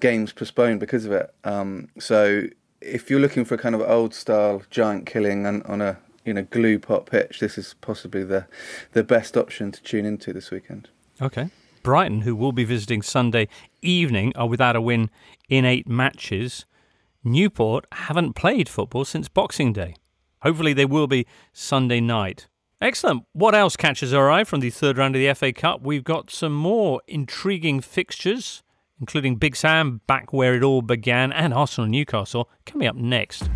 games postponed because of it. Um, so if you're looking for a kind of old style giant killing on, on a you know glue pot pitch, this is possibly the the best option to tune into this weekend. Okay. Brighton, who will be visiting Sunday evening, are without a win in eight matches. Newport haven't played football since Boxing Day. Hopefully, they will be Sunday night. Excellent. What else catches our eye from the third round of the FA Cup? We've got some more intriguing fixtures, including Big Sam back where it all began and Arsenal Newcastle coming up next.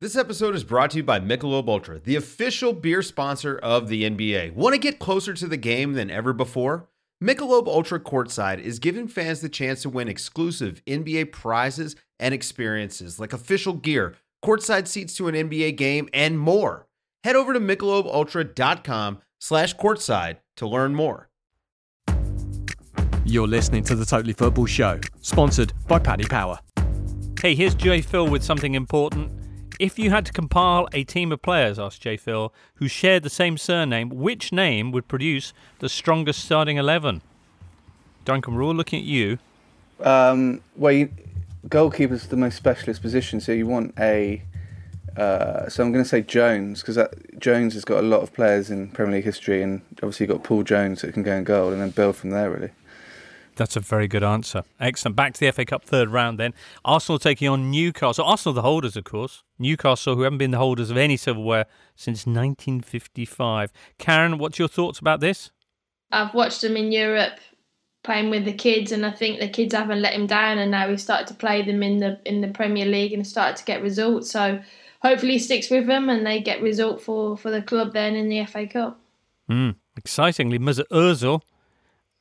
This episode is brought to you by Michelob Ultra, the official beer sponsor of the NBA. Want to get closer to the game than ever before? Michelob Ultra Courtside is giving fans the chance to win exclusive NBA prizes and experiences like official gear courtside seats to an NBA game, and more. Head over to MichelobUltra.com slash courtside to learn more. You're listening to the Totally Football Show, sponsored by Paddy Power. Hey, here's Jay Phil with something important. If you had to compile a team of players, asked Jay Phil, who shared the same surname, which name would produce the strongest starting 11? Duncan, we're all looking at you. Um, well, you, goalkeeper's the most specialist position, so you want a Uh, so I'm going to say Jones because Jones has got a lot of players in Premier League history, and obviously you've got Paul Jones that can go and goal, and then build from there. Really. That's a very good answer. Excellent. Back to the FA Cup third round then. Arsenal taking on Newcastle. Arsenal, the holders, of course. Newcastle, who haven't been the holders of any silverware since 1955. Karen, what's your thoughts about this? I've watched them in Europe playing with the kids, and I think the kids haven't let him down. And now he's started to play them in the in the Premier League and started to get results. So hopefully he sticks with them and they get result for for the club then in the FA Cup. Mm, excitingly, Mesut Ozil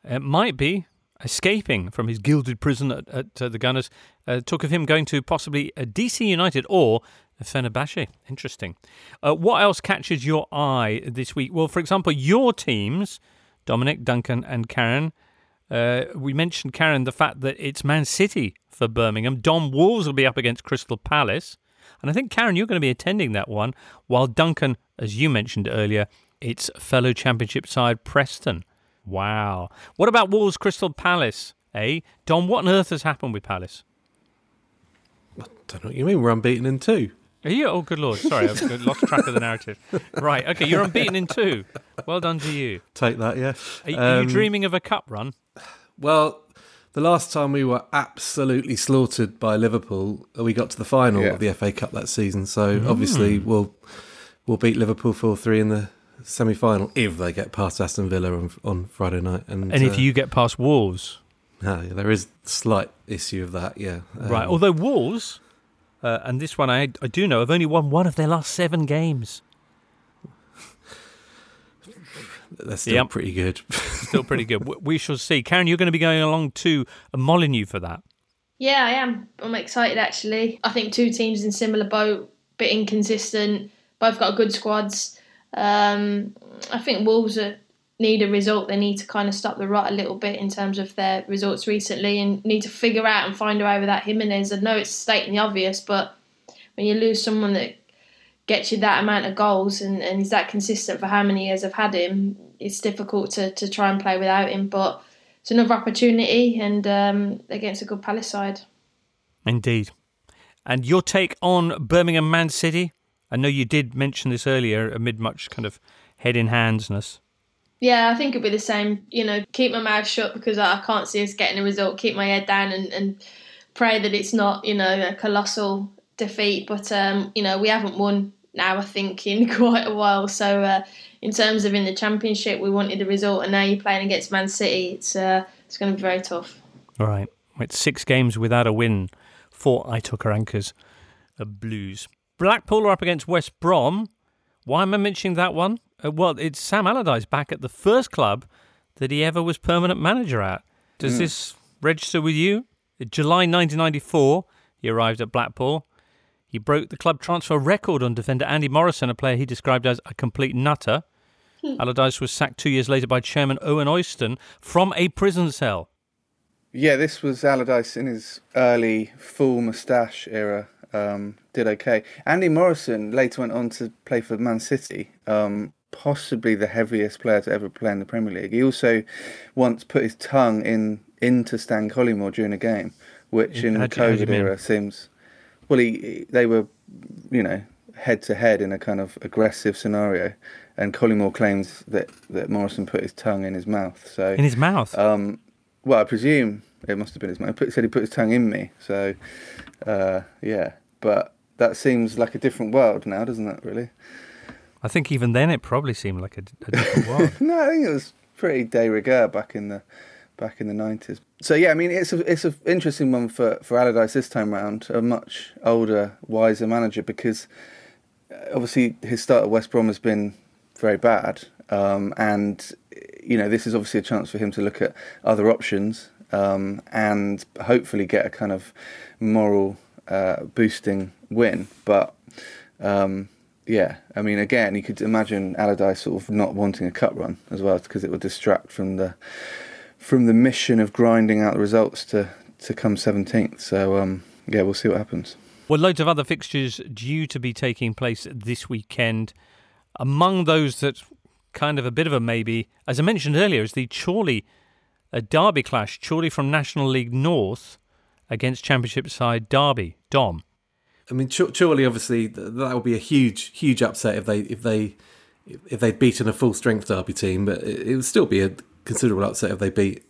it might be escaping from his gilded prison at, at uh, the Gunners. Uh, talk of him going to possibly a DC United or Fenerbahce. Interesting. Uh, what else catches your eye this week? Well, for example, your teams, Dominic, Duncan, and Karen. Uh, we mentioned, Karen, the fact that it's Man City for Birmingham. Dom Wolves will be up against Crystal Palace. And I think, Karen, you're going to be attending that one, while Duncan, as you mentioned earlier, it's fellow championship side Preston. Wow. What about Wolves Crystal Palace? Eh? Don, what on earth has happened with Palace? I don't know what you mean. We're unbeaten in two. Are you? Oh, good lord. Sorry, I've lost track of the narrative. Right. Okay, you're unbeaten in two. Well done to you. Take that, yeah. Are, you- are you Um, dreaming of a cup run? Well, the last time we were absolutely slaughtered by Liverpool, we got to the final Yeah. of the FA Cup that season. So Mm. obviously we'll we'll beat Liverpool four three in the semi final if they get past Aston Villa on, on Friday night. And, And if uh, you get past Wolves. ah, yeah, there is slight issue of that. Yeah, right. Um, Although Wolves, uh, and this one I, I do know, have only won one of their last seven games. they're still Yep. pretty good. Still pretty good. W- We shall see. Karen, you're going to be going along to Molyneux for that. Yeah, I am. I'm excited actually. I think two teams in similar boat, bit inconsistent. Both got good squads. Um, I think Wolves are, need a result. They need to kind of stop the rot a little bit in terms of their results recently, and need to figure out and find a way without Jimenez. I know it's stating the obvious, but when you lose someone that gets you that amount of goals and, and is that consistent for how many years I've had him, it's difficult to, to try and play without him. But it's another opportunity, and um, against a good Palace side. Indeed. And your take on Birmingham Man City? I know you did mention this earlier amid much kind of head in handsness. Yeah, I think it'll be the same. You know, keep my mouth shut because I can't see us getting a result. Keep my head down and, and pray that it's not, you know, a colossal defeat. But um, you know, we haven't won now. I think in quite a while. So uh, in terms of in the championship, we wanted a result, and now you're playing against Man City. It's uh, it's going to be very tough. All right. It's six games without a win for Aitor Karanka's of Blues. Blackpool are up against West Brom. Why am I mentioning that one? Uh, well, it's Sam Allardyce back at the first club that he ever was permanent manager at. Does Mm. this register with you? In July 1994, he arrived at Blackpool. He broke the club transfer record on defender Andy Morrison, a player he described as a complete nutter. Allardyce was sacked two years later by chairman Owen Oyston from a prison cell. Yeah, this was Allardyce in his early full moustache era. Um, did okay. Andy Morrison later went on to play for Man City. Um, possibly the heaviest player to ever play in the Premier League. He also once put his tongue in into Stan Collymore during a game, which in the do you- how do you COVID era seems. Well, he, he- they were, you know, head to head in a kind of aggressive scenario, and Collymore claims that that Morrison put his tongue in his mouth. So In his mouth? Um, well, I presume it must have been his mouth. He said he put his tongue in me. So, uh, yeah, but that seems like a different world now, doesn't it? Really? I think even then it probably seemed like a, a different world. no, I think it was pretty de rigueur back in the back in the nineties. So yeah, I mean it's a it's an interesting one for for Allardyce this time round, a much older, wiser manager because uh, obviously his start at West Brom has been very bad, um, and you know this is obviously a chance for him to look at other options um, and hopefully get a kind of moral uh, boosting win, but. Um, yeah, I mean, again, you could imagine Allardyce sort of not wanting a cup run as well because it would distract from the from the mission of grinding out the results to to come seventeenth. So um, yeah, we'll see what happens. Well, loads of other fixtures due to be taking place this weekend. Among those that kind of a bit of a maybe, as I mentioned earlier, is the Chorley a derby clash. Chorley from National League North against Championship side Derby. Dom. I mean, surely, obviously, that would be a huge, huge upset if they if they if they'd beaten a full strength Derby team, but it would still be a considerable upset if they beat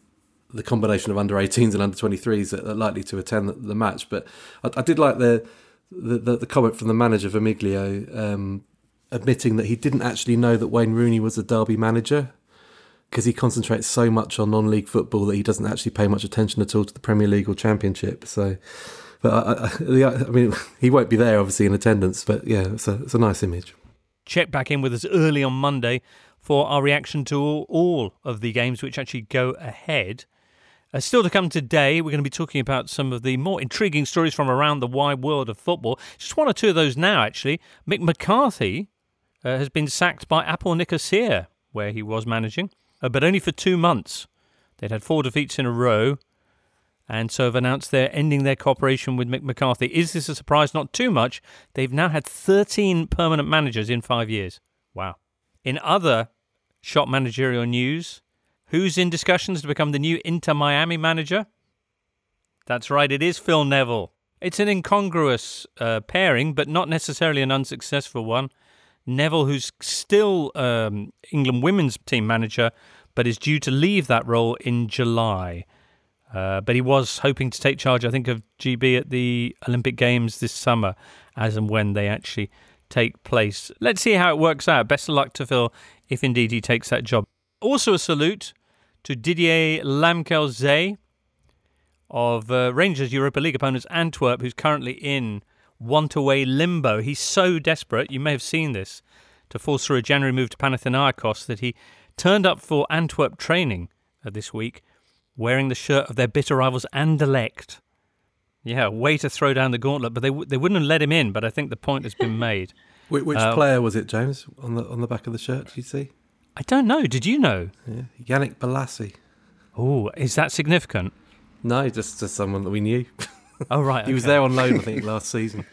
the combination of under 18s and under 23s that are likely to attend the, the match. But I, I, did like the, the the comment from the manager Vermiglio um, admitting that he didn't actually know that Wayne Rooney was a Derby manager because he concentrates so much on non-league football that he doesn't actually pay much attention at all to the Premier League or Championship. So, but I, I, I mean, he won't be there obviously in attendance. But yeah, it's a it's a nice image. Check back in with us early on Monday for our reaction to all, all of the games which actually go ahead. Uh, still to come today, we're going to be talking about some of the more intriguing stories from around the wide world of football. Just one or two of those now, actually. Mick McCarthy uh, has been sacked by APOEL Nicosia, where he was managing, uh, but only for two months. They'd had four defeats in a row, and so have announced they're ending their cooperation with Mick McCarthy. Is this a surprise? Not too much. They've now had 13 permanent managers in five years. Wow. In other shop managerial news, Who's in discussions to become the new Inter Miami manager? That's right, it is Phil Neville. It's an incongruous uh, pairing, but not necessarily an unsuccessful one. Neville, who's still um, England women's team manager, but is due to leave that role in July. Uh, but he was hoping to take charge, I think, of GB at the Olympic Games this summer, as and when they actually take place. Let's see how it works out. Best of luck to Phil if indeed he takes that job. Also, a salute to Didier Lamkel Zé of uh, Rangers Europa League opponents Antwerp, who's currently in want away limbo. He's so desperate, you may have seen this, to force through a January move to Panathinaikos that he turned up for Antwerp training uh, this week wearing the shirt of their bitter rivals Anderlecht. Yeah, way to throw down the gauntlet, but they w- they wouldn't have let him in. But I think the point has been made. which, which uh, player was it, James? On the on the back of the shirt, did you see? I don't know. Did you know? Yeah. Yannick Bolasie. Oh, is that significant? No, just, just someone that we knew. Oh right, he was there on loan, I think, last season.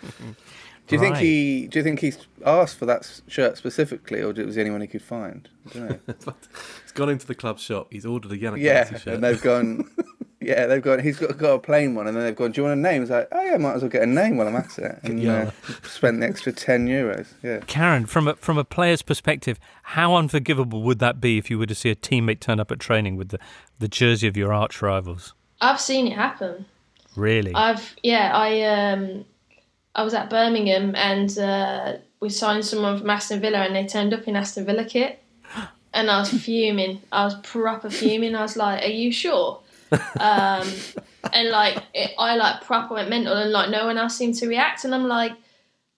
Do you right. think he? Do you think he's asked for that shirt specifically, or it was he anyone he could find? I don't know. he's gone into the club shop. He's ordered a Yannick yeah, shirt, and they've gone. Yeah, they've got. He's got, got a plain one, and then they've gone. Do you want a name? He's like, oh yeah, might as well get a name while I'm at it, and yeah. uh, spent the extra ten euros. Yeah. Karen, from a from a player's perspective, how unforgivable would that be if you were to see a teammate turn up at training with the the jersey of your arch rivals? I've seen it happen. Really? I've yeah. I um, I was at Birmingham and uh, we signed someone from Aston Villa, and they turned up in Aston Villa kit, and I was fuming. I was proper fuming. I was like, "Are you sure?" um, and like it, I like proper went mental, and like no one else seemed to react. And I'm like,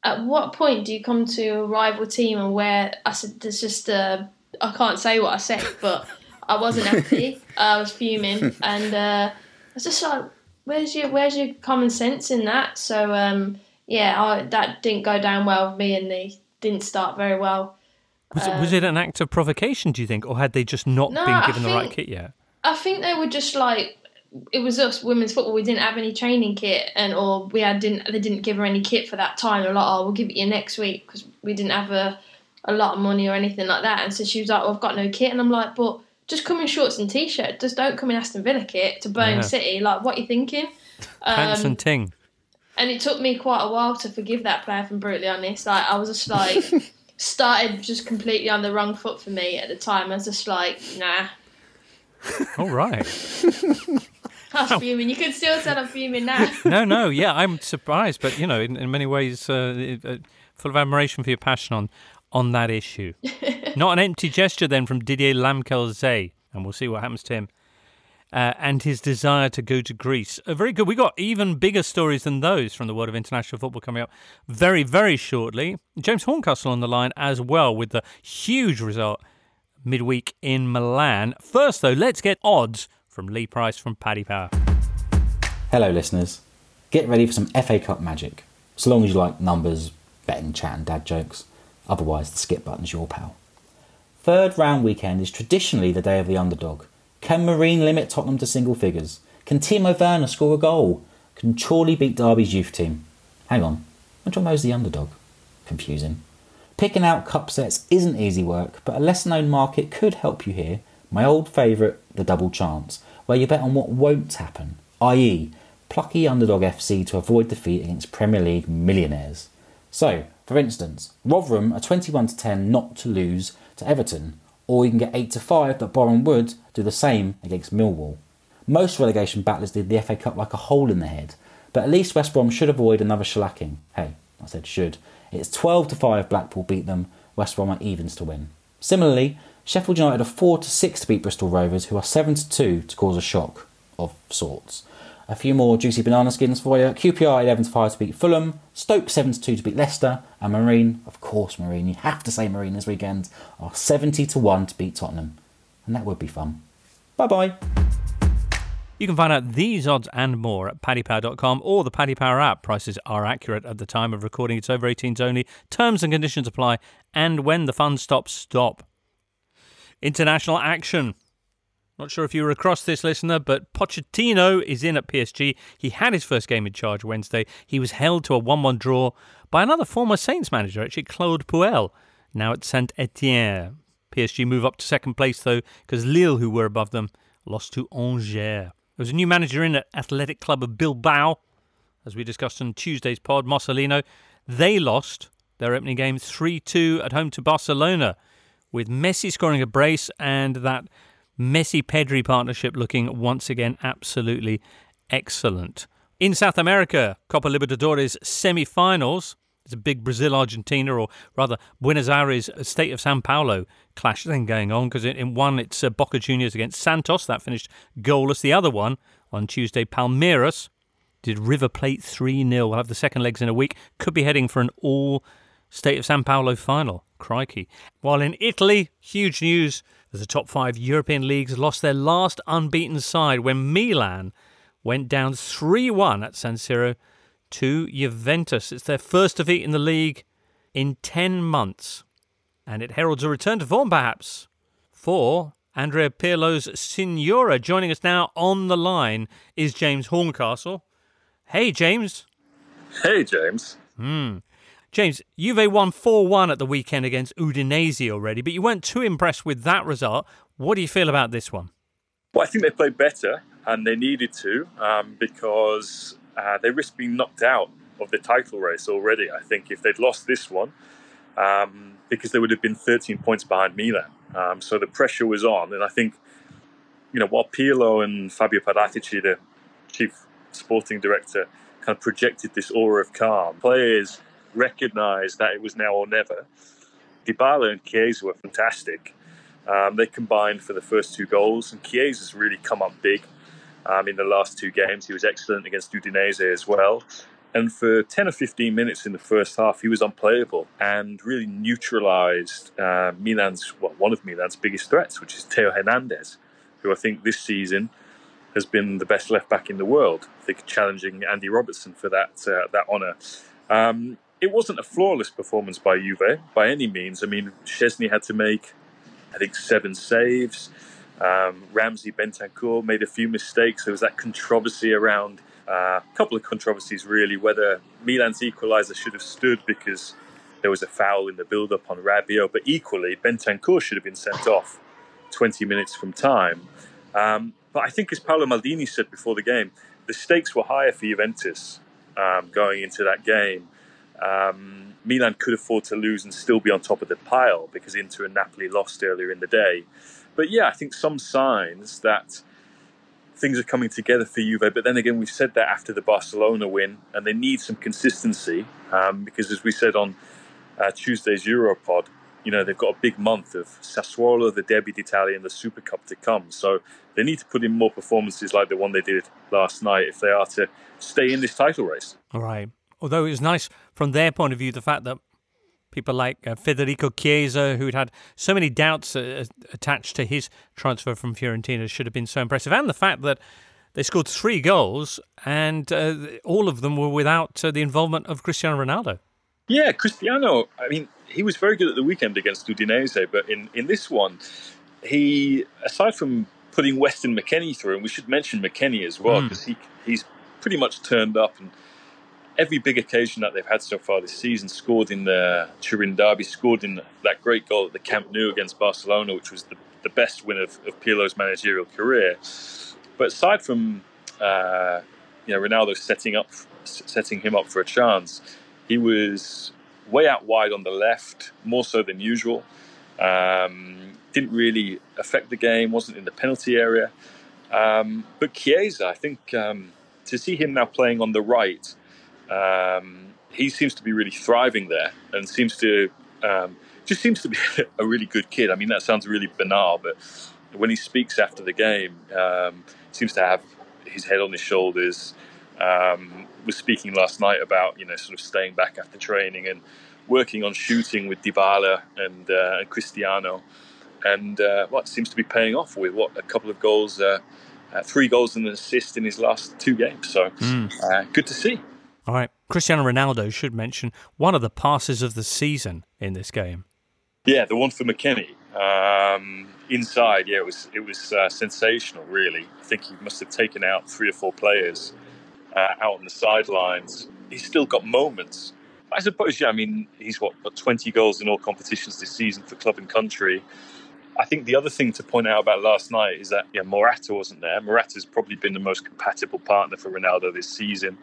at what point do you come to a rival team and where I said there's just uh, I can't say what I said, but I wasn't happy. I was fuming, and uh, I was just like, where's your where's your common sense in that? So um, yeah, I, that didn't go down well with me, and they didn't start very well. Was, it, was it an act of provocation, do you think, or had they just not no, been given the right kit yet? I think they were just like it was us women's football. We didn't have any training kit, and or we had didn't they didn't give her any kit for that time. They're like, oh, we'll give it you next week because we didn't have a a lot of money or anything like that. And so she was like, well, I've got no kit, and I'm like, but just come in shorts and t-shirt. Just don't come in Aston Villa kit to Birmingham yeah. City. Like, what are you thinking? Pants um, and ting. And it took me quite a while to forgive that player. If I'm brutally honest, like I was just like started just completely on the wrong foot for me at the time. I was just like, nah, all right. I was fuming. You can still tell I'm fuming now. no, no, yeah, I'm surprised, but you know, in, in many ways, uh, uh, full of admiration for your passion on on that issue. Not an empty gesture then from Didier Lamkel Zé, and we'll see what happens to him. Uh, and his desire to go to Greece. Uh, very good. We got even bigger stories than those from the world of international football coming up very, very shortly. James Horncastle on the line as well with the huge result midweek in Milan. First, though, let's get odds from Lee Price from Paddy Power. Hello, listeners. Get ready for some FA Cup magic, so long as you like numbers, betting, chat, and dad jokes. Otherwise, the skip button's your pal. Third round weekend is traditionally the day of the underdog. Can Marine limit Tottenham to single figures? Can Timo Werner score a goal? Can Chorley beat Derby's youth team? Hang on, which one knows the underdog? Confusing. Picking out cup sets isn't easy work, but a lesser known market could help you here. My old favourite, the double chance, where you bet on what won't happen, i.e., plucky underdog FC to avoid defeat against Premier League millionaires. So, for instance, Rotherham are 21 to 10 not to lose to Everton, or you can get 8 to 5 but Boreham Wood do the same against Millwall. Most relegation battlers did the FA Cup like a hole in the head, but at least West Brom should avoid another shellacking. Hey, I said should. It's 12 to 5 Blackpool beat them, West Brom are evens to win. Similarly, Sheffield United are 4 to 6 to beat Bristol Rovers, who are 7 to 2 to cause a shock of sorts. A few more juicy banana skins for you. QPR 11 to 5 to beat Fulham, Stoke 7 to 2 to beat Leicester, and Marine, of course Marine, you have to say Marine this weekend, are 70 to 1 to beat Tottenham. And that would be fun. Bye bye. You can find out these odds and more at paddypower.com or the Paddy Power app. Prices are accurate at the time of recording. It's over 18s only. Terms and conditions apply. And when the fun stops, stop. International action. Not sure if you were across this, listener, but Pochettino is in at PSG. He had his first game in charge Wednesday. He was held to a 1 1 draw by another former Saints manager, actually, Claude Puel, now at Saint Etienne. PSG move up to second place, though, because Lille, who were above them, lost to Angers. There was a new manager in at Athletic Club of Bilbao, as we discussed on Tuesday's pod, Marcelino. They lost their opening game 3 2 at home to Barcelona, with Messi scoring a brace and that Messi Pedri partnership looking once again absolutely excellent. In South America, Copa Libertadores semi finals. It's a big Brazil Argentina, or rather Buenos Aires State of Sao Paulo clash thing going on because in one it's uh, Boca Juniors against Santos. That finished goalless. The other one on Tuesday, Palmeiras did River Plate 3 0. We'll have the second legs in a week. Could be heading for an all State of Sao Paulo final. Crikey. While in Italy, huge news as the top five European leagues lost their last unbeaten side when Milan went down 3 1 at San Siro to Juventus. It's their first defeat in the league in 10 months. And it heralds a return to form, perhaps, for Andrea Pirlo's Signora. Joining us now on the line is James Horncastle. Hey, James. Hey, James. Hmm. James, Juve won 4 1 at the weekend against Udinese already, but you weren't too impressed with that result. What do you feel about this one? Well, I think they played better and they needed to um, because uh, they risked being knocked out of the title race already. I think if they'd lost this one, um, because they would have been 13 points behind Milan. Um, so the pressure was on. And I think, you know, while Pirlo and Fabio Paratici, the chief sporting director, kind of projected this aura of calm, players recognised that it was now or never. Dybala and Chiesa were fantastic. Um, they combined for the first two goals, and Chiesa's really come up big um, in the last two games. He was excellent against Udinese as well. And for 10 or 15 minutes in the first half, he was unplayable and really neutralised uh, Milan's, well, one of Milan's biggest threats, which is Theo Hernandez, who I think this season has been the best left back in the world. I think challenging Andy Robertson for that uh, that honour. Um, it wasn't a flawless performance by Juve by any means. I mean, Szczesny had to make, I think, seven saves. Um, Ramsey Bentancur made a few mistakes. There was that controversy around uh, a couple of controversies, really, whether Milan's equaliser should have stood because there was a foul in the build up on Rabiot, but equally, Bentancur should have been sent off 20 minutes from time. Um, but I think, as Paolo Maldini said before the game, the stakes were higher for Juventus um, going into that game. Um, Milan could afford to lose and still be on top of the pile because Inter and Napoli lost earlier in the day. But yeah, I think some signs that things are coming together for Juve. But then again, we've said that after the Barcelona win, and they need some consistency um, because, as we said on uh, Tuesday's Europod, you know they've got a big month of Sassuolo, the Derby d'Italia, and the Super Cup to come. So they need to put in more performances like the one they did last night if they are to stay in this title race. All right. Although it was nice from their point of view, the fact that people like uh, Federico Chiesa, who'd had so many doubts uh, attached to his transfer from Fiorentina, should have been so impressive, and the fact that they scored three goals and uh, all of them were without uh, the involvement of Cristiano Ronaldo. Yeah, Cristiano. I mean, he was very good at the weekend against Udinese, but in in this one, he aside from putting Weston McKennie through, and we should mention McKennie as well because mm. he he's pretty much turned up and every big occasion that they've had so far this season, scored in the Turin derby, scored in that great goal at the Camp Nou against Barcelona, which was the, the best win of, of Pirlo's managerial career. But aside from uh, you know Ronaldo setting up setting him up for a chance. He was way out wide on the left, more so than usual. Um, didn't really affect the game. wasn't in the penalty area. Um, but Chiesa, I think um, to see him now playing on the right, um, he seems to be really thriving there and seems to um, just seems to be a really good kid. I mean, that sounds really banal, but when he speaks after the game, um, seems to have his head on his shoulders. Um, was speaking last night about you know sort of staying back after training and working on shooting with Dybala and, uh, and Cristiano, and uh, what seems to be paying off with what a couple of goals, uh, uh three goals and an assist in his last two games. So mm. good to see. All right, Cristiano Ronaldo should mention one of the passes of the season in this game. Yeah, the one for McKennie. Um, inside, yeah, it was it was uh, sensational. Really, I think he must have taken out three or four players uh, out on the sidelines. He's still got moments. I suppose, yeah. I mean, he's what got 20 goals in all competitions this season for club and country. I think the other thing to point out about last night is that yeah, Morata wasn't there. Morata's probably been the most compatible partner for Ronaldo this season.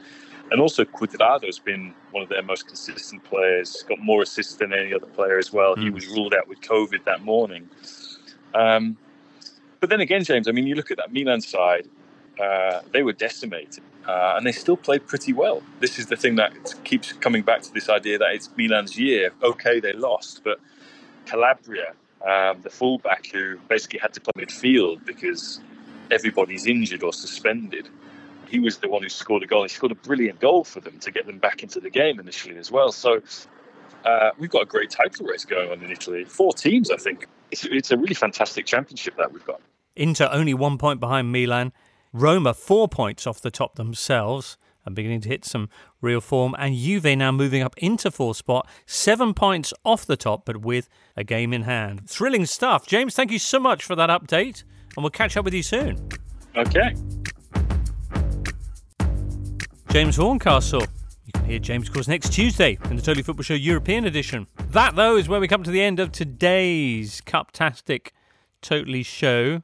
And also, Cuadrado's been one of their most consistent players, got more assists than any other player as well. Mm. He hmm. was ruled out with COVID that morning. Um, but then again, James, I mean, you look at that Milan side, uh, they were decimated. Uh, and they still played pretty well. This is the thing that keeps coming back to this idea that it's Milan's year. Okay, they lost, but Calabria, um, the fullback who basically had to play midfield because everybody's injured or suspended, he was the one who scored a goal. He scored a brilliant goal for them to get them back into the game initially as well. So uh, we've got a great title race going on in Italy. Four teams, I think. It's, it's a really fantastic championship that we've got. Inter only one point behind Milan. Roma four points off the top themselves and beginning to hit some real form. And Juve now moving up into fourth spot, seven points off the top, but with a game in hand. Thrilling stuff. James, thank you so much for that update, and we'll catch up with you soon. Okay. James Horncastle. You can hear James, of course, next Tuesday in the Totally Football Show European edition. That, though, is where we come to the end of today's Cuptastic Totally Show.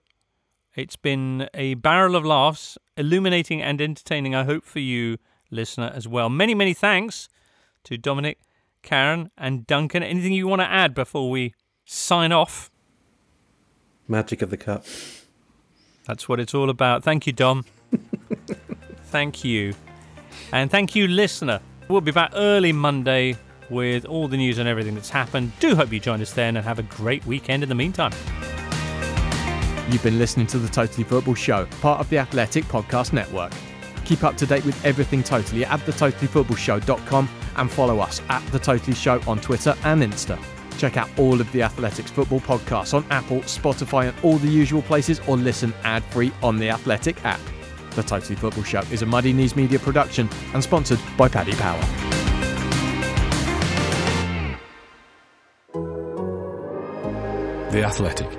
It's been a barrel of laughs, illuminating and entertaining, I hope, for you, listener, as well. Many, many thanks to Dominic, Karen, and Duncan. Anything you want to add before we sign off? Magic of the Cup. That's what it's all about. Thank you, Dom. Thank you. And thank you, listener. We'll be back early Monday with all the news and everything that's happened. Do hope you join us then and have a great weekend in the meantime. You've been listening to the Totally Football Show, part of the Athletic Podcast Network. Keep up to date with everything Totally at thetotallyfootballshow.com and follow us at The Totally Show on Twitter and Insta. Check out all of the Athletics football podcasts on Apple, Spotify, and all the usual places, or listen ad free on the Athletic app. The Totally Football Show is a Muddy Knees Media production and sponsored by Paddy Power. The Athletic.